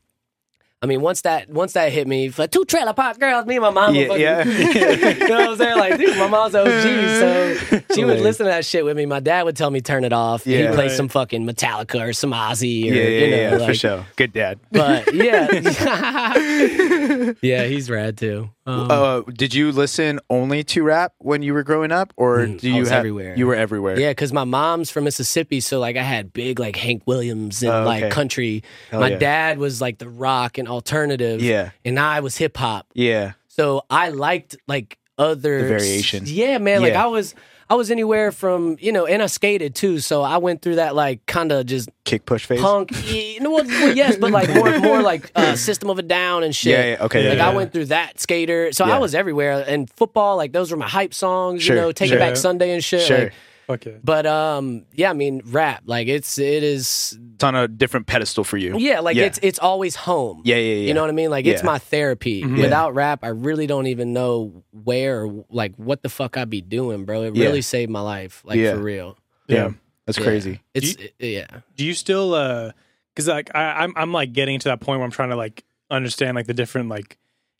I mean, once that once that hit me, like two trailer park girls, me and my mom. Yeah, fucking, yeah. you know what I'm saying? Like, dude, my mom's OG, so she would listen to that shit with me. My dad would tell me turn it off. Yeah. He'd play Right. some fucking Metallica or some Ozzy or Yeah. Yeah. you know, yeah, for sure. Good dad. but yeah, yeah, he's rad too. Um, Uh, did you listen only to rap when you were growing up, or Mm, do I you was have everywhere. You were everywhere. yeah, because my mom's from Mississippi, so like I had big like Hank Williams and Oh, like country. Hell my yeah. dad was like the rock and alternative. Yeah. and I was hip hop. Yeah. So I liked like other The variation. Yeah, man. Like Yeah. I was, I was anywhere from you know, and I skated too. So I went through that like kind of just Kick push phase. punk. You know, well, well, yes, but like more, more like uh, System of a Down and shit. Yeah, yeah, okay, Like yeah, I yeah. went through that skater. So. I was everywhere. And football, like those were my hype songs. Sure, you know, Take sure. It Back Sunday and shit. Sure. Like, fuck yeah. but um, yeah, I mean, rap. Like it's it is. It's on a different pedestal for you. Yeah, like Yeah. it's it's always home. Yeah. Yeah. Yeah. You know what I mean? Like it's Yeah. my therapy. Mhm. Without rap, I really don't even know where, like, what the fuck I'd be doing, bro. It Yeah. really saved my life, like Yeah. for real. Yeah. That's Yeah. crazy. It's Do it- yeah. Do you still uh because like I, I'm I'm like getting to that point where I'm trying to like understand like the different like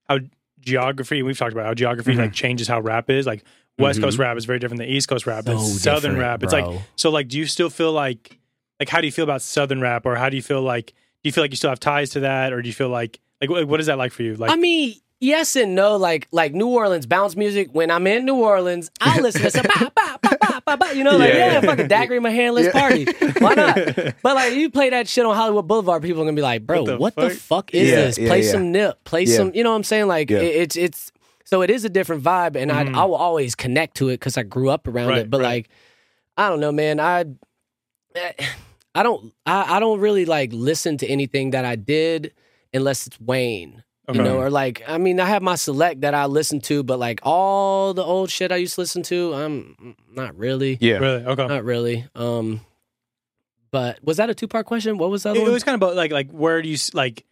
how geography we've talked about how geography Mm-hmm. like changes how rap is like West Coast mm-hmm. rap is very different than East Coast rap So and Southern different, rap. It's bro. like so like do you still feel like like how do you feel about Southern rap or how do you feel like do you feel like you still have ties to that or do you feel like like what, what is that like for you like I mean, yes and no. Like like New Orleans bounce music. When I'm in New Orleans, I listen to some ba, ba, ba, ba, ba, ba, you know, like Yeah. yeah, fucking dagger in my hand, let's Yeah. party. Why not? But like you play that shit on Hollywood Boulevard, people are gonna be like, bro, What what the the, fuck? fuck is Yeah, this? yeah, play yeah. some nip, play Yeah. some, you know what I'm saying? Like Yeah. it, it's it's so it is a different vibe, and Mhm. I I will always connect to it because I grew up around Right, it. But right. like, I don't know, man. I I don't I, I don't really like listen to anything that I did unless it's Wayne. Okay. You know, or like I mean, I have my select that I listen to, but like all the old shit I used to listen to, I'm not really, Yeah. Really? Okay. not really. Um, but was that a two part question? What was that? It, it was kind of about like like where do you like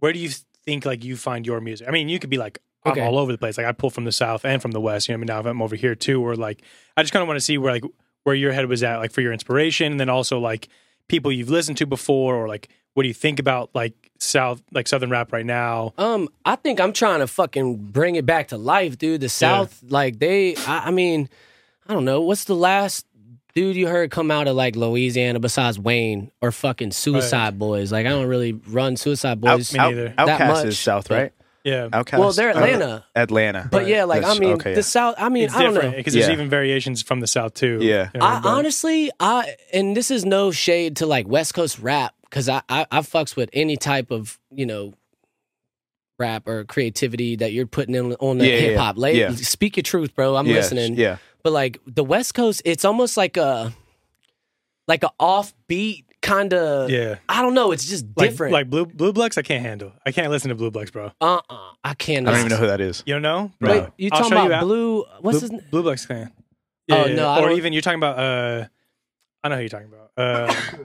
where do you think like you find your music? I mean, you could be like I'm all over the place. Like I pull from the south and from the west. You know, what I mean, now I'm over here too. Or like I just kind of want to see where like where your head was at, like for your inspiration, and then also like people you've listened to before, or like what do you think about like south like southern rap right now? Um, I think I'm trying to fucking bring it back to life, dude. The South, like they, I, I mean, I don't know. What's the last dude you heard come out of like Louisiana besides Wayne or fucking Suicide Boys? Like I don't really run Suicide Boys. Me neither. That OutKast much, is South, right? Yeah, OutKast. well, they're uh, Atlanta, Atlanta. but yeah, like That's- I mean, okay, the. South. I mean, it's I don't different know. because there's Yeah. even variations from the south too. Yeah. You know, I but- honestly, I and this is no shade to like West Coast rap because I, I I fucks with any type of you know rap or creativity that you're putting in on the Yeah, yeah, hip hop. Late, yeah. speak your truth, bro. I'm Yeah, listening. Yeah. But like the West Coast, it's almost like a like a offbeat kind of. yeah. I don't know. It's just Like, different. like blue blue blacks, I can't handle. I can't listen to blue blacks, bro. uh uh I can't. I don't even know who that is. You don't know? No. Wait, you I'll talking show you about blue? What's blue, his name? Blue Blacks fan. Oh, no, I or don't- even you're talking about. uh I know who you're talking about. Uh,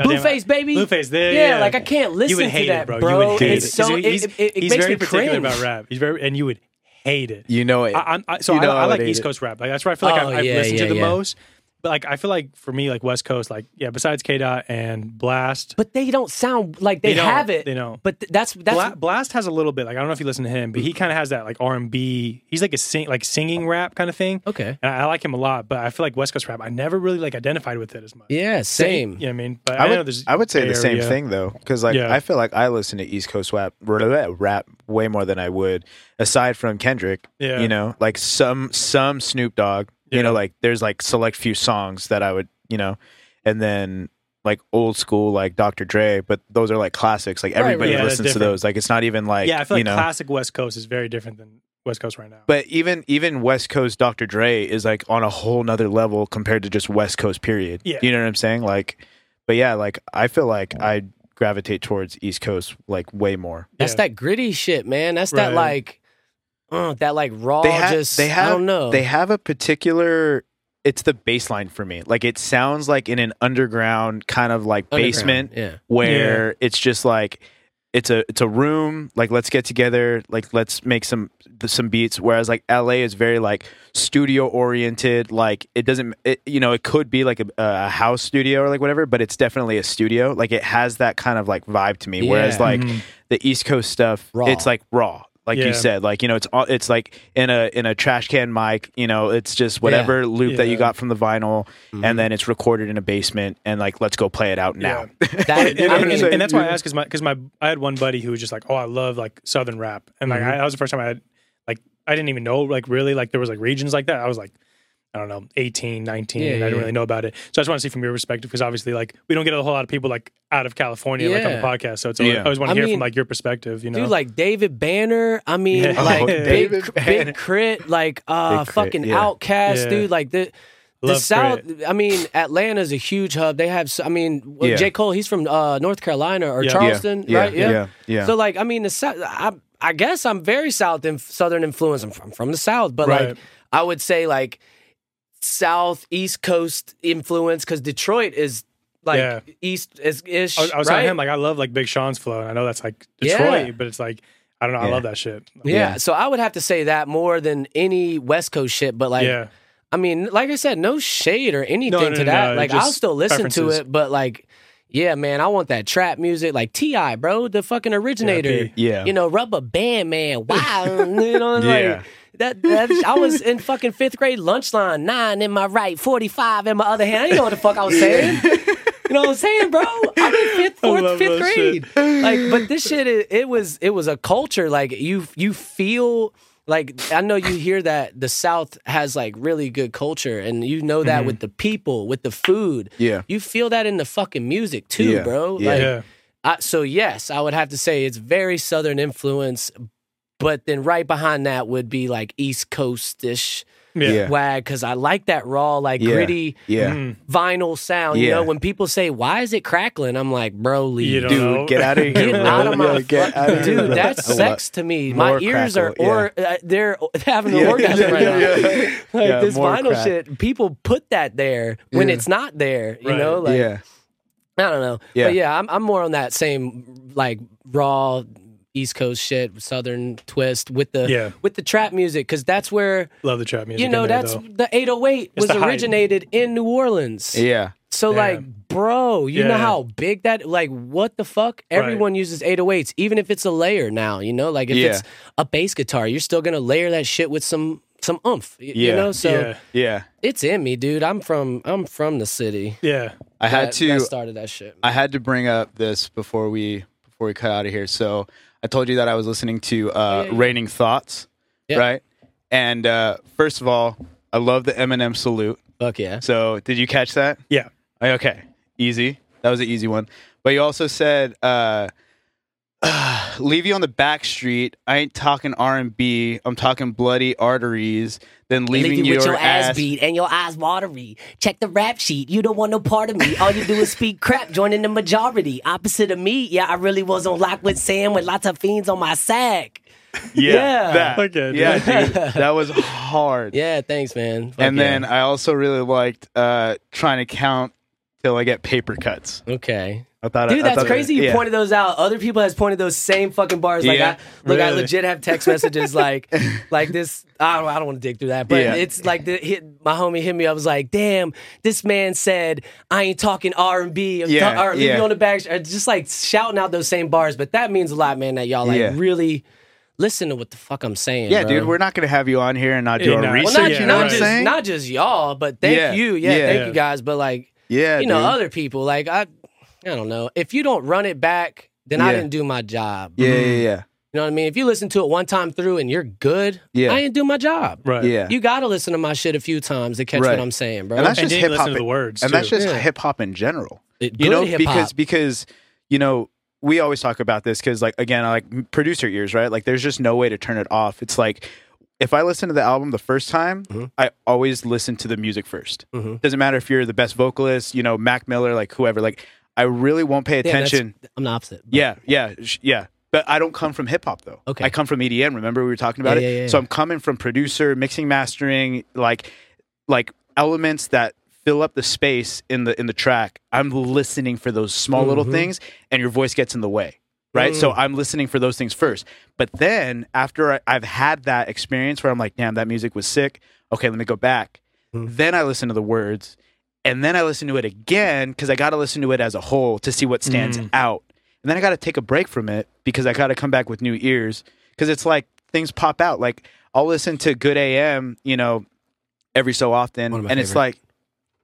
Blueface, baby. Blueface. There, Yeah, yeah, like I can't listen You would to that, it, bro. bro. You would hate it's it. so 'Cause it, he's, it, it he's makes very me particular cringe. about rap. He's very, and you would hate it. You know it. I, I'm, I, so You I, know I I like East it. Coast rap. Like that's where I feel like Oh, I've, I've yeah, listened yeah, to the yeah. most. But like I feel like for me, like West Coast, like yeah, besides K Dot and Blxst, But they don't sound like they, don't. have it. They don't. But th- that's that's Bla- Blxst has a little bit. Like I don't know if you listen to him, but he kind of has that like R and B. He's like a sing, like singing rap kind of thing. okay. And I, I like him a lot. But I feel like West Coast rap, I never really like identified with it as much. Yeah, same. You know I mean? But I I, know would, there's I would say Bay the same Area. thing though, because like Yeah. I feel like I listen to East Coast rap, rap way more than I would, aside from Kendrick. Yeah. You know, like some some Snoop Dogg. You know, like there's like select few songs that I would, you know, and then like old school like Dr. Dre, but those are like classics. Like Right, right. everybody Yeah, listens to those. Like it's not even like yeah, I feel you like know. classic West Coast is very different than West Coast right now. But even even West Coast Dr. Dre is like on a whole nother level compared to just West Coast period. Yeah. You know what I'm saying? Like but yeah, like I feel like I gravitate towards East Coast like way more. That's Yeah. that gritty shit, man. That's that like, uh, that like raw. They have just they have I don't know. they have a particular it's the baseline for me. Like it sounds like in an underground kind of like basement Yeah. where it's just like it's a it's a room like let's get together like let's make some some beats whereas like LA is very like studio oriented like it doesn't it, you know it could be like a, a house studio or like whatever but it's definitely a studio like it has that kind of like vibe to me whereas Yeah. like Mhm. the East Coast stuff Raw. it's like raw like Yeah. you said like you know it's all it's like in a in a trash can mic you know it's just whatever loop that you got from the vinyl Mm-hmm. and then it's recorded in a basement and like let's go play it out now That, and, You know I what I'm and- and that's why I asked because my because my I had one buddy who was just like, oh, I love like Southern rap, and like Mhm. I, that was the first time I had like I didn't even know like really like there was like regions like that. I was like. I don't know, 18, 19. Yeah, I yeah, didn't yeah. really know about it. So I just want to see from your perspective because obviously, like, we don't get a whole lot of people like out of California like on the podcast. So it's always, Yeah. I always want I to hear mean, from like your perspective. You know, dude, like David Banner. I mean, Yeah. like Oh, big, David Cr- Banner. Big K.R.I.T., like uh, K.R.I.T., fucking yeah. OutKast, Yeah. dude. Like the. The Love South, Crit. I mean, Atlanta's a huge hub. They have, I mean, well, Yeah. J. Cole, he's from uh, North Carolina or Yeah. Charleston, yeah, right? yeah, yeah. So, like, I mean, the South, I, I guess I'm very South and Southern influence. I'm from, from the South, but Right. like, I would say like South East Coast influence because Detroit is like Yeah. East is ish. I was, I was right? telling him like I love like Big Sean's flow, and I know that's like Yeah. Detroit, but it's like I don't know, I love that shit. yeah. Yeah. So I would have to say that more than any West Coast shit. But like, yeah, I mean, like I said, no shade or anything No, no, to no, that. no, like, I'll still listen to it, but like, yeah, man, I want that trap music, like T.I., bro, the fucking originator. P. Yeah. You know, rubber band man. Wow, you know, Yeah. That. That I was in fucking fifth grade lunch line, nine in my right, forty five in my other hand. I didn't know what the fuck I was saying. You know what I'm saying, bro? I'm in fifth, fourth, fifth grade. Like, but this shit, it, it was, it was a culture. Like you, you feel like I know you hear that the South has like really good culture, and you know that with the people, with the food. Yeah. you feel that in the fucking music too, Yeah. bro. Yeah. Like, yeah, I, so yes, I would have to say it's very Southern influence, but then right behind that would be like East Coast ish Yeah. Yeah. wag because I like that raw, like Yeah. gritty Yeah. Mm. vinyl sound. You know, when people say, "Why is it crackling?" I'm like, "Bro, leave." You don't Dude, get out of here. Get bro. out of my Yeah, get out of dude. bro. That's sex to me. My More ears are, crackle, or uh, they're having an Yeah, orgasm right yeah, now. yeah. Like Yeah, this vinyl crack. shit, people put that there when Yeah. it's not there. You Right. know, like yeah. I don't know. Yeah. But yeah, I'm I'm more on that same like raw East Coast shit, Southern twist with the Yeah. with the trap music because that's where Love the trap music. you know there, that's though. the 808 It's was the hype. originated in New Orleans. Yeah. So Yeah. like, bro, you know how big that like what the fuck? Everyone uses 808s, even if it's a layer now, you know? Like if Yeah. it's a bass guitar, you're still gonna layer that shit with some some oomph. y- You Yeah. know? So yeah, Yeah. it's in me, dude. I'm from I'm from the city. yeah. I had that, to that started that shit. I had to bring up this before we before we cut out of here. So I told you that I was listening to uh, yeah, yeah. Raining Thoughts, Yeah. right? And uh, first of all, I love the Eminem salute. Fuck yeah. So did you catch that? Yeah. Okay, easy. That was an easy one. But you also said, uh, "Leave you on the back street. I ain't talking R and B. I'm talking bloody arteries. Then leaving Leave you with your, your ass beat and your eyes watery. Check the rap sheet. You don't want no part of me. All you do is speak crap, joining the majority. Opposite of me, yeah, I really was on lock with Sam with lots of fiends on my sack. Yeah, Yeah. that. Okay, dude. yeah, dude, that was hard. Yeah, thanks, man. Fuck and yeah. then I also really liked uh, trying to count till I get paper cuts. Okay. I thought, Dude, I that's thought- crazy. You yeah. pointed those out. Other people has pointed those same fucking bars. Like, Yeah, I, look, I legit have text messages like, like this. I don't, I don't want to dig through that, but Yeah. it's like the hit. My homie hit me. I was like, damn, this man said I ain't talking R and B Yeah, or leave yeah. you on the back, or just like shouting out those same bars. But that means a lot, man. That y'all like Yeah. really listen to what the fuck I'm saying. Yeah, bro. dude, we're not gonna have you on here and not do Yeah, our no. Well, research. well, not, Yeah, you know not what just saying? not just y'all, but thank Yeah, you. Yeah, yeah. thank you guys. But like, yeah, you know, dude. other people, like I, I don't know. If you don't run it back, then I didn't do my job. yeah, Mm-hmm. yeah, yeah, You know what I mean? If you listen to it one time through and you're good, Yeah. I didn't do my job. Right. yeah. You got to listen to my shit a few times to catch Right. what I'm saying, bro. and that's And just hip hop. listen to the words, and that's too. just Yeah. hip hop in general. It- you know, hip-hop. because because you know we always talk about this because like again, I like producer ears, right? Like, there's just no way to turn it off. It's like if I listen to the album the first time, Mhm. I always listen to the music 1st Mhm. Doesn't matter if you're the best vocalist, you know, Mac Miller, like whoever. Like, I really won't pay Yeah, attention. I'm the opposite. Yeah, yeah, yeah. But I don't come from hip hop though. Okay. I come from EDM. Remember we were talking about Yeah, it. yeah, yeah, So yeah. I'm coming from producer, mixing, mastering, like like elements that fill up the space in the in the track. I'm listening for those small little Mhm. things, and your voice gets in the way. Right. So Mm. I'm listening for those things first. But then after I, I've had that experience where I'm like, damn, that music was sick. Okay, let me go back. Mm. Then I listen to the words. And then I listen to it again because I got to listen to it as a whole to see what stands Mm. out. And then I got to take a break from it because I got to come back with new ears because it's like things pop out. Like I'll listen to Good AM, you know, every so often, and my it's like,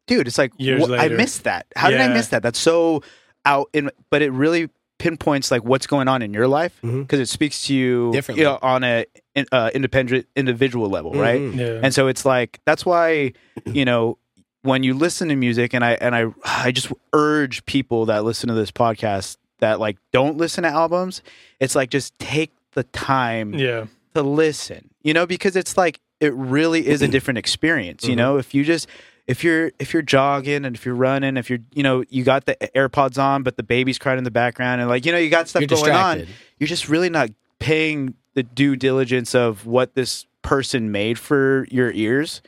dude, it's like wh- I missed that. How did I miss that? That's so out in, but it really pinpoints like what's going on in your life because it speaks to you, Differently. you know, on a uh, independent individual level, right? Mhm. Yeah. and so it's like that's why you know when you listen to music and i and i i just urge people that listen to this podcast that like don't listen to albums it's like just take the time yeah. to listen you know because it's like it really is a different experience you know if you just if you're if you're jogging and if you're running if you're you know you got the airpods on but the baby's crying in the background and like you know you got stuff You're going on you're just really not paying the due diligence of what this person made for your ears.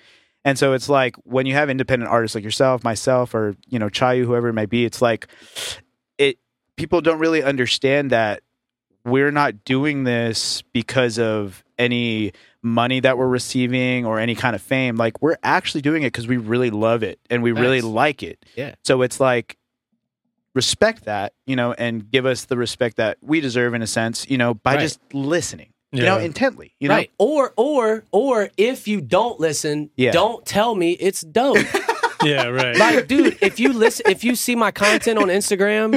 And so it's like when you have independent artists like yourself, myself, or you know, Chayu, whoever it may be, it's like it people don't really understand that we're not doing this because of any money that we're receiving or any kind of fame. Like we're actually doing it because we really love it and we really like it. Yeah. So it's like respect that, you know, and give us the respect that we deserve in a sense, you know, by Right. just listening, you know, intently, you know. right. Or or or if you don't listen, Yeah. don't tell me it's dope. Yeah. Right. like, dude, if you listen, if you see my content on Instagram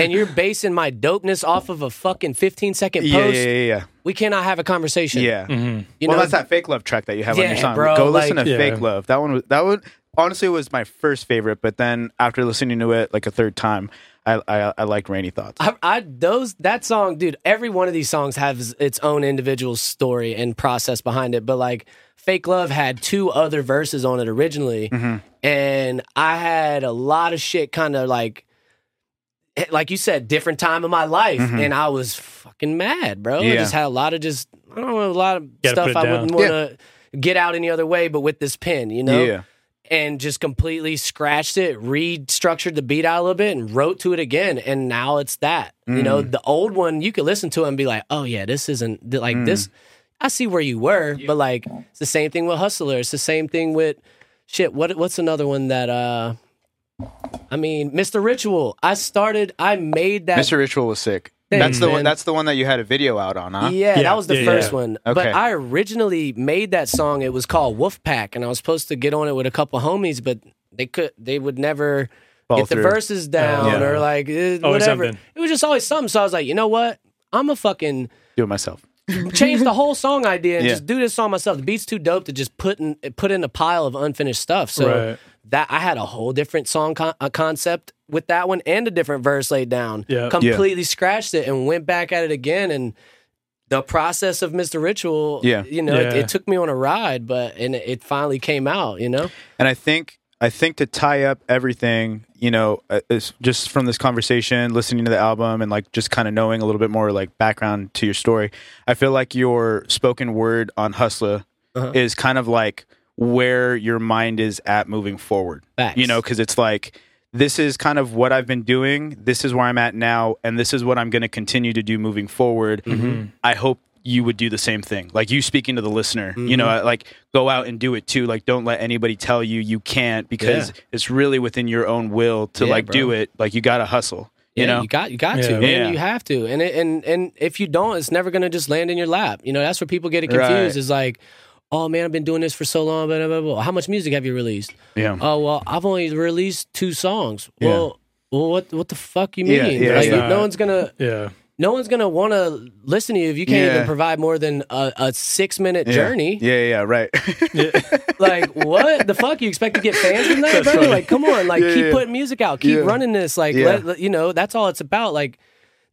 and you're basing my dopeness off of a fucking 15 second post, Yeah, yeah, yeah, yeah. we cannot have a conversation. Yeah. Mhm. You well, know, that's that fake love track that you have on Yeah, your song. bro, Go like- listen to Yeah. Fake Love. That one was that one honestly was my first favorite, but then after listening to it like a third time, I I, I like Rainy Thoughts. I, I those that song, dude. Every one of these songs has its own individual story and process behind it. But like, "Fake Love" had two other verses on it originally, Mm-hmm. And I had a lot of shit, kind of like, eh, like you said, different time of my life, and I was fucking mad, bro. I Mm-hmm. Just had a lot of just, I don't know, a lot of Gotta stuff I down. wouldn't want to get out any other way, but with this pen, you know Yeah. and just completely scratched it, restructured the beat out a little bit, and wrote to it again. And now it's that. You Mm. know, the old one you could listen to it and be like, "Oh yeah, this isn't like Mm. this." I see where you were, but like it's the same thing with Hustler. It's the same thing with shit. What what's another one that? uh I mean, Mr. Ritual. I started. I made that. Mr. Ritual was sick. Thanks, that's the man. one. That's the one that you had a video out on, huh? Yeah, Yeah, that was the yeah, first yeah. one. Okay. But I originally made that song. It was called Wolfpack, and I was supposed to get on it with a couple homies, but they could. They would never Fall get the verses down Yeah. or like eh, whatever. something. It was just always something. So I was like, you know what? I'm a fucking Do it myself. change the whole song idea and Yeah. just do this song myself. The beat's too dope to just put in put in a pile of unfinished stuff. So Right. that I had a whole different song con- uh, concept with that one and a different verse laid down. Yeah. completely scratched it and went back at it again and. The process of Mr. Ritual, Yeah. you know, it, Yeah. it took me on a ride, but and it, it finally came out, you know. And I think I think to tie up everything, you know, uh, is just from this conversation, listening to the album, and like just kind of knowing a little bit more like background to your story. I feel like your spoken word on Hustler Uh-huh. is kind of like where your mind is at moving forward. Facts. You know, because it's like this is kind of what I've been doing. This is where I'm at now, and this is what I'm going to continue to do moving forward. Mm-hmm. I hope you would do the same thing. Like you speaking to the listener, you Mm-hmm. know, like go out and do it too. Like don't let anybody tell you you can't because Yeah. it's really within your own will to Yeah, like do it. Like you got to hustle. You yeah, know, you got you got Yeah. to, man. You have to, and it, and and if you don't, it's never gonna just land in your lap. You know, that's where people get it confused. Right. Is like, oh man, I've been doing this for so long. Blah, blah, blah, blah. How much music have you released? yeah, Oh well, I've only released two songs. Yeah. Well, well, what what the fuck you mean? Yeah, yeah, like, yeah. no one's gonna Yeah. No one's gonna want to listen to you if you can't Yeah. even provide more than a, a six minute Yeah. journey. Yeah, yeah, yeah, right. Like what the fuck? You expect to get fans from that, bro? Like, come on, like Yeah, keep yeah. putting music out, keep Yeah. running this. Like, Yeah. let, let- you know, that's all it's about. Like,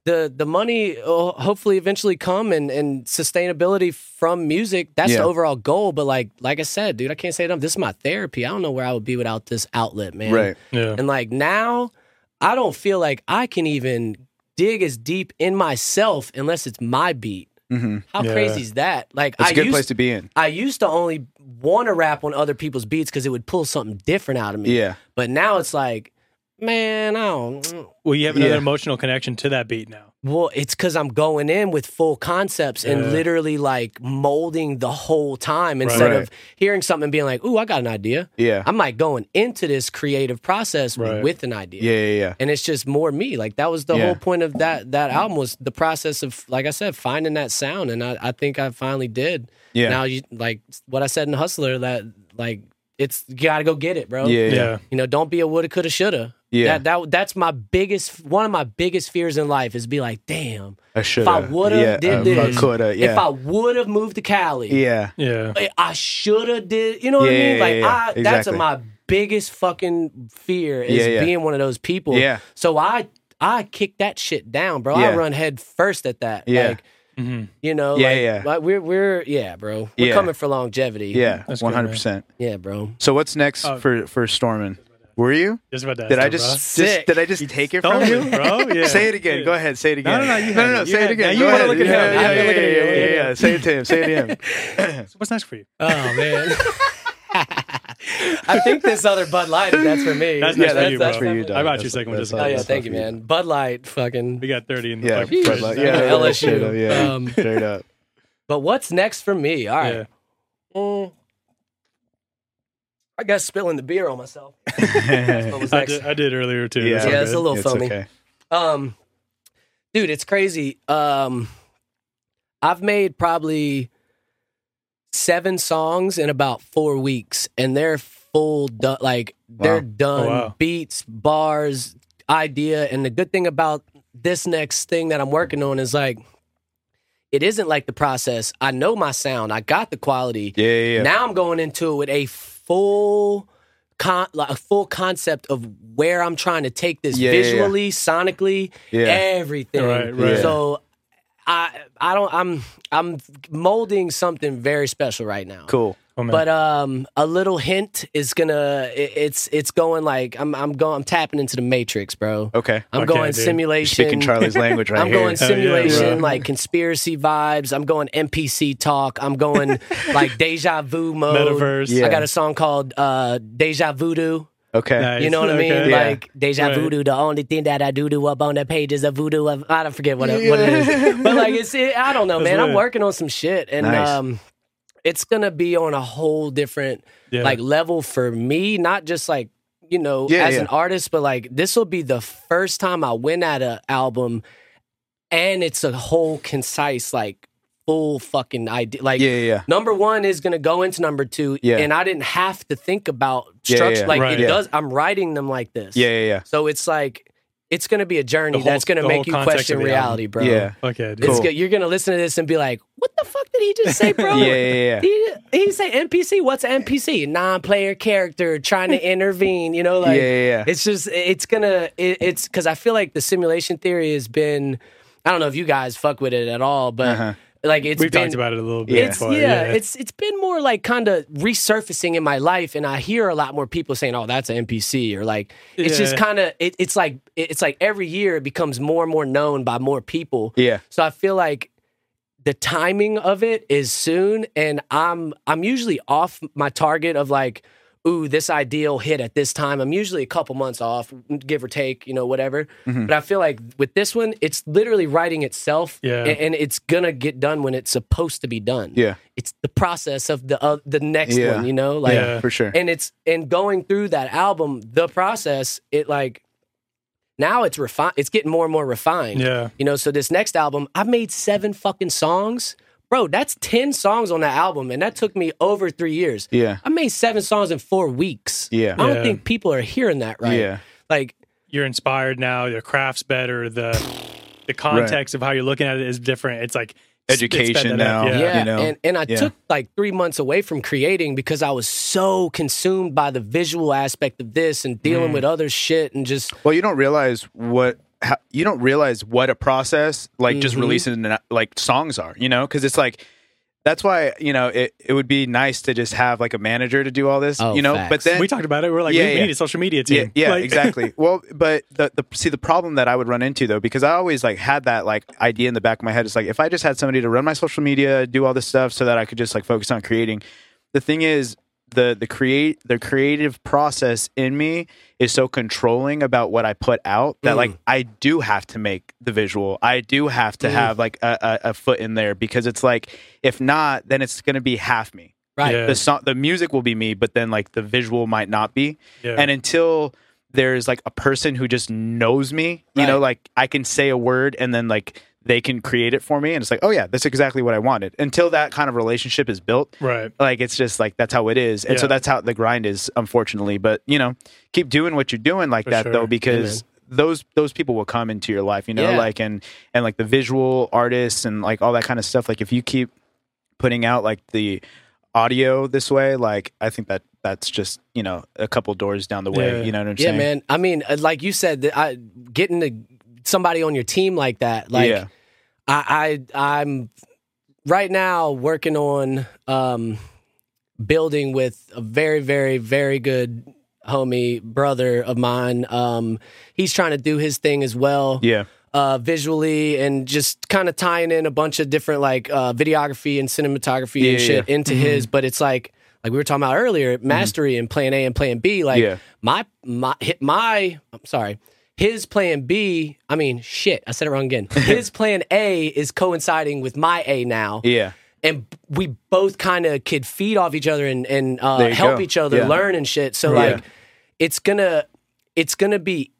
the the money will hopefully eventually come and and sustainability from music. That's Yeah. the overall goal. But like like I said, dude, I can't say it enough. This is my therapy. I don't know where I would be without this outlet, man. right. Yeah. And like now, I don't feel like I can even dig as deep in myself unless it's my beat. hmm How Yeah. crazy is that? Like It's I a good used, place to be in. I used to only want to rap on other people's beats because it would pull something different out of me. Yeah, But now it's like, man, I don't. Well, you have another Yeah. emotional connection to that beat now. Well, it's because I'm going in with full concepts and literally like molding the whole time instead Right. of hearing something and being like, "Ooh, I got an idea." yeah, I'm like going into this creative process Right. with an idea. yeah, yeah, yeah. and it's just more me. Like that was the Yeah. whole point of that that album was the process of, like I said, finding that sound, and I, I think I finally did. Yeah. Now you like what I said in Hustler that like it's you got to go get it, bro. Yeah, Yeah. yeah, You know, don't be a woulda, coulda, shoulda. Yeah. That that that's my biggest one of my biggest fears in life is be like, damn, I should. if I woulda yeah, did uh, this, coulda, yeah, if I would have moved to Cali, yeah, Yeah. I- I shoulda did. You know what I mean? yeah, Like yeah, yeah. I, that's Exactly. my biggest fucking fear is Yeah, yeah. being one of those people. Yeah. So I I kick that shit down, bro. Yeah. I run head first at that. Yeah. Like, hmm you know, Yeah, like, yeah. like, we're we're yeah, bro. We're Yeah. coming for longevity. yeah, That's one hundred percent. Yeah, bro. So what's next Oh. for for Stormin? Were you? Just about that. Did I just, just did I just take it Stole from you? bro. Yeah. Say it again. Go ahead. Say it again. no, no, you no, had no, Say it had it. again. Now you wanna look at him. Yeah, I've yeah, been at yeah, you. yeah, yeah, yeah. Say it to him. Say it to him. So what's next for you? Oh man. I think this other Bud Light, if that's for me. That's Yeah, next for you, that's bro. for you, Doug. I bought you a second one just Oh yeah, thank you, man. Bud Light, fucking. We got 30 in the Yeah, fucking Bud. Light. yeah, LSU. straight up, yeah, Um, straight up. But what's next for me? All right. Yeah. Mm. I got spilling the beer on myself. I did, I did earlier too. Yeah. Yeah, it's a little It's foamy. okay. Um, dude, it's crazy. Um, I've made probably seven songs in about four weeks, and they're full. Du- like they're done. Oh, wow. Beats, bars, idea, and the good thing about this next thing that I'm working on is like. It isn't like the process. I know my sound. I got the quality. Yeah, yeah, yeah. Now I'm going into it with a full con- like a full concept of where I'm trying to take this Yeah, yeah, yeah. visually, sonically, Yeah. everything. Right, right. So I I don't I'm I'm molding something very special right now. Cool. Oh. But um, a little hint is gonna. it- It's it's going like I'm I'm going I'm tapping into the matrix, bro. Okay. I'm Okay, going dude. simulation. Speaking Charlie's language right now. I'm here. going Hell yeah, simulation, bro. like conspiracy vibes. I'm going NPC talk. I'm going like deja vu mode. Metaverse. Yeah. I got a song called uh, Deja Voodoo. Okay. Nice. You know what I mean? Yeah. Like deja Right. voodoo, the only thing that I do do up on the is a voodoo. Of, I don't forget what, it- what it is, but like it's it, I don't know, That's man. I'm working on some shit, and Nice. um, it's gonna be on a whole different Yeah. like level for me. Not just like you know Yeah, as yeah. an artist, but like this will be the first time I win at an album, and it's a whole concise like full fucking idea. Like Yeah, yeah, yeah. number one is gonna go into number two, Yeah. and I didn't have to think about Yeah, yeah, structure. yeah. Like Right. it Yeah. does. I'm writing them like this. Yeah, yeah, yeah. So it's like it's gonna be a journey whole- that's gonna make you question reality, album. bro. Yeah. Okay, dude. It's Cool. good. You're gonna listen to this and be like, "What the fuck did he just say, bro?" Yeah, yeah, yeah. He, he say NPC. What's NPC? Non-player character trying to intervene. You know, like Yeah, yeah, yeah. it's just it's gonna it, it's because I feel like the simulation theory has been. I don't know if you guys fuck with it at all, but Uh-huh. Like it's We've been, talked about it a little bit. Yeah. it's before, yeah, it's it's been more like kind of resurfacing in my life, and I hear a lot more people saying, "Oh, that's an NPC," or like it's just kind of it, it's like it's like every year it becomes more and more known by more people. Yeah. So I feel like the timing of it is soon, and I'm I'm usually off my target of like. Ooh, this ideal hit at this time. I'm usually a couple months off, give or take, you know, whatever. Mm-hmm. But I feel like with this one, it's literally writing itself, Yeah. and it's gonna get done when it's supposed to be done Yeah. it's the process of the uh, the next Yeah. one, you know, like Yeah. For sure. and it's and going through that album, the process, it like now it's refined. It's getting more and more refined. Yeah. you know. So this next album, I've made seven fucking songs, bro. That's ten songs on that album, and that took me over three years. Yeah. I made seven songs in four weeks. Yeah. I don't Yeah. think people are hearing that right. Yeah. like You're inspired now. Your craft's better. The the context of how you're looking at it is different. It's like it's sped Education that up. now. Yeah. Yeah, you know? and and I Yeah. took like three months away from creating because I was so consumed by the visual aspect of this and Mm. dealing with other shit and just Well, you don't realize what how, you don't realize what a process like just Mhm. releasing like songs are, you know, because it's like that's why you know it, it would be nice to just have like a manager to do all this, Oh, you know. facts. But then We talked about it. We're like, Yeah, we, we yeah. need a social media team. yeah, Like- exactly. Well, but the the see the problem that I would run into though, because I always like had that like idea in the back of my head. Is like if I just had somebody to run my social media, do all this stuff, so that I could just like focus on creating. The thing is, the the create the creative process in me is so controlling about what I put out that like mm. I do have to make the visual. I do have to mm. have like a, a, a foot in there because it's like if not, then it's gonna be half me right. Yeah. the song the music will be me but then like the visual might not be Yeah. and until there's like a person who just knows me you know like i can say a word and then like they can create it for me and it's like oh yeah that's exactly what i wanted until that kind of relationship is built right. like it's just like that's how it is and so that's how the grind is unfortunately but you know keep doing what you're doing like For that sure. though because those those people will come into your life you know Yeah. like and and like the visual artists and like all that kind of stuff like if you keep putting out like the audio this way like i think that that's just you know a couple doors down the way Yeah. you know what i'm yeah, saying Yeah, man. I mean, uh, like you said, that I getting to somebody on your team like that, like yeah I, I I'm right now working on um building with a very very very good homie brother of mine. Um he's trying to do his thing as well yeah. uh visually and just kind of tying in a bunch of different like uh videography and cinematography Yeah, and shit yeah. into his but it's like like we were talking about earlier mastery and plan A and plan B. Like Yeah. my my hit my I'm sorry his plan B I mean shit I said it wrong again his plan A is coinciding with my A now yeah and we both kind of could feed off each other and, and uh, help go. each other Yeah. learn and shit. So Yeah. like, it's gonna it's gonna be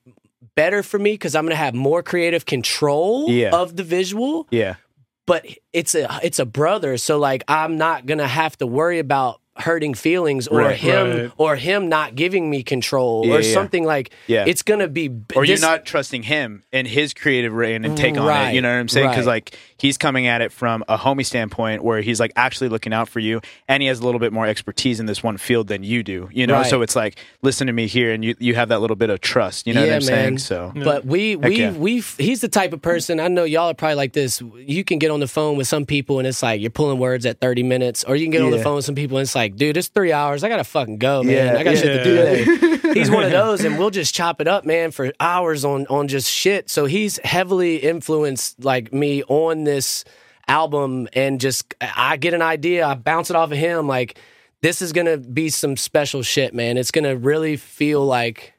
better for me because I'm gonna have more creative control Yeah. of the visual. yeah But it's a it's a brother, so like I'm not gonna have to worry about hurting feelings or Right. him Right. or him not giving me control Yeah, or yeah. something like Yeah. it's gonna be or this- you're not trusting him and his creative reign and take on it. You know what I'm saying? Because right. like he's coming at it from a homie standpoint where he's like actually looking out for you, and he has a little bit more expertise in this one field than you do. You know, Right. so it's like listen to me here, and you you have that little bit of trust. You know what I'm saying? man. So But we we yeah. we he's the type of person I know y'all are probably like this. You can get on the phone with some people and it's like you're pulling words at 30 minutes, or you can get on the phone with some people and it's like, dude, it's three hours. I gotta fucking go, man. Yeah, I got shit to do today. he's one of those, and we'll just chop it up, man, for hours on on just shit. So he's heavily influenced like me on this album, and just I get an idea, I bounce it off of him, like. This is gonna be some special shit, man. It's gonna really feel like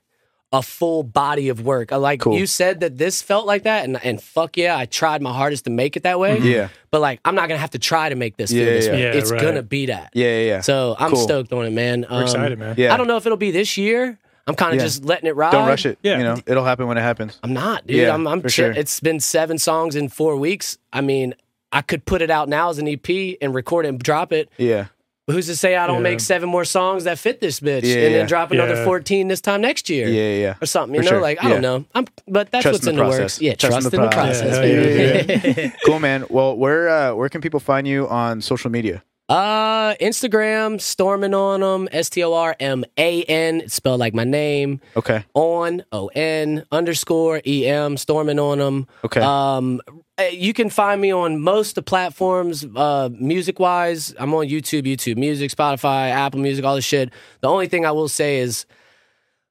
a full body of work. I like Cool. you said that this felt like that, and and fuck yeah, I tried my hardest to make it that way. Yeah. but like I'm not gonna have to try to make this feel Yeah, this yeah. way. Yeah, it's right. gonna be that. yeah, yeah, yeah. So I'm Cool. stoked on it, man. Um, We're excited, man. Yeah. I don't know if it'll be this year. I'm kind of Yeah. just letting it ride. don't rush it. Yeah. You know, it'll happen when it happens. I'm not, dude. Yeah, I'm, I'm for chill- sure. It's been seven songs in four weeks. I mean, I could put it out now as an EP and record it and drop it. Yeah. Who's to say I don't Yeah. make seven more songs that fit this bitch Yeah, and then drop another Yeah. 14 this time next year? Yeah, yeah, or something. You For know, sure. like I don't know. I'm, but that's Trust what's in in the the, works. Yeah, Trust trust, in the process. process. Yeah, baby. hell cool, man. Well, where uh, where can people find you on social media? Uh, Instagram, storming on them. S T O R M A N. It's spelled like my name. Okay. On O N underscore E M. Storming on them. Okay. Um, uh, you can find me on most of the platforms, uh, music wise. I'm on YouTube, YouTube Music, Spotify, Apple Music, all this shit. The only thing I will say is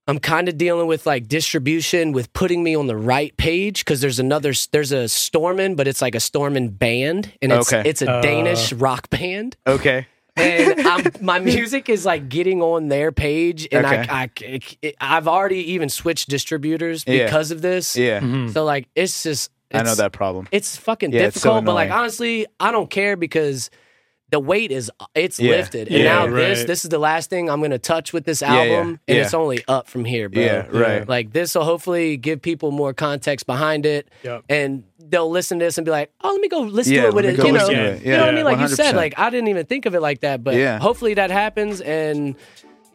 I'm kind of dealing with like distribution with putting me on the right page because there's another there's a Stormin, but it's like a Stormin band, and it's Okay. it's a Uh. Danish rock band Okay. and I'm, my music is like getting on their page, and Okay. I, I, I, have already even switched distributors Yeah. because of this. Yeah. So like, it's just, I know that problem. it's fucking Yeah, it's so difficult. but like, honestly, I don't care because the weight is it's Yeah. lifted, and Yeah, now this right. this is the last thing I'm gonna touch with this Yeah, yeah, album, and yeah. it's only up from here, bro. Yeah, right. Like this will hopefully give people more context behind it, Yep. and they'll listen to this and be like, "Oh, let me go listen Yeah, to it with it." You know, listen to you it. know what I mean? Like you said, like I didn't even think of it like that, but Yeah. hopefully that happens, and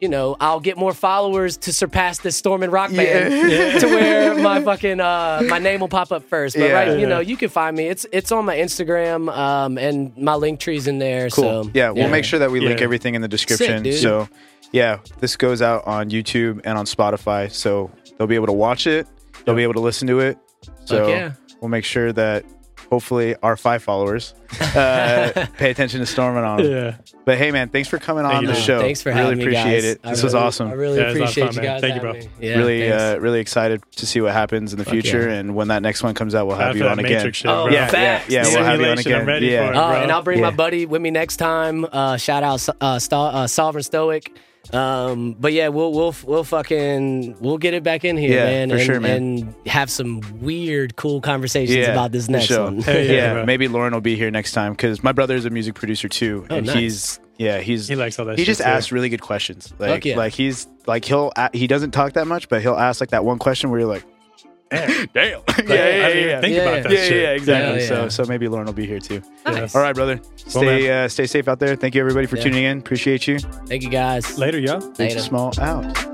you know, I'll get more followers to surpass this Stormin Rock band to where my fucking uh, my name will pop up first. But Yeah. right, you know, you can find me. It's it's on my Instagram, um, and my link tree's in there. Cool. So yeah, we'll make sure that we link Yeah. everything in the description. dude. so, yeah, this goes out on YouTube and on Spotify, so they'll be able to watch it. They'll be able to listen to it. So yeah. we'll make sure that hopefully our five followers uh, pay attention to Storming on. 'em. Yeah. But hey, man, thanks for coming Thank on the man. show. Thanks for really having me, appreciate guys. it. I This was awesome. I really Yeah, it was a lot of appreciate fun, you guys. Thank you, bro. Yeah, really, uh, really excited to see what happens in the future, yeah. and when that next one comes out, we'll have After you on again. Matrix shit, Oh, bro. yeah, yeah, yeah, we'll have you on again. Yeah. it. Uh, and I'll bring Yeah. my buddy with me next time. Uh, shout out uh, uh, Sovereign Stoic. Um, but yeah, we'll we'll we'll fucking we'll get it back in here, Yeah, man, for and, sure, man. and have some weird, cool conversations about this next sure. one. Hey, yeah, yeah, maybe Lauren will be here next time because my brother is a music producer too, Oh, and nice. he's yeah he's He likes all that He shit, just too. asks really good questions. Like Fuck yeah. like he's like he'll he doesn't talk that much, but he'll ask like that one question where you're like, damn, yeah, yeah, I yeah, didn't yeah, even yeah. think Yeah, about yeah. that yeah, shit. yeah, exactly. Yeah, So yeah. so maybe Lauren will be here too. Nice. All right, brother. Cool, Stay uh, stay safe out there. Thank you everybody for Yeah. tuning in. Appreciate you. Thank you guys. Later, y'all. It's Later. small out.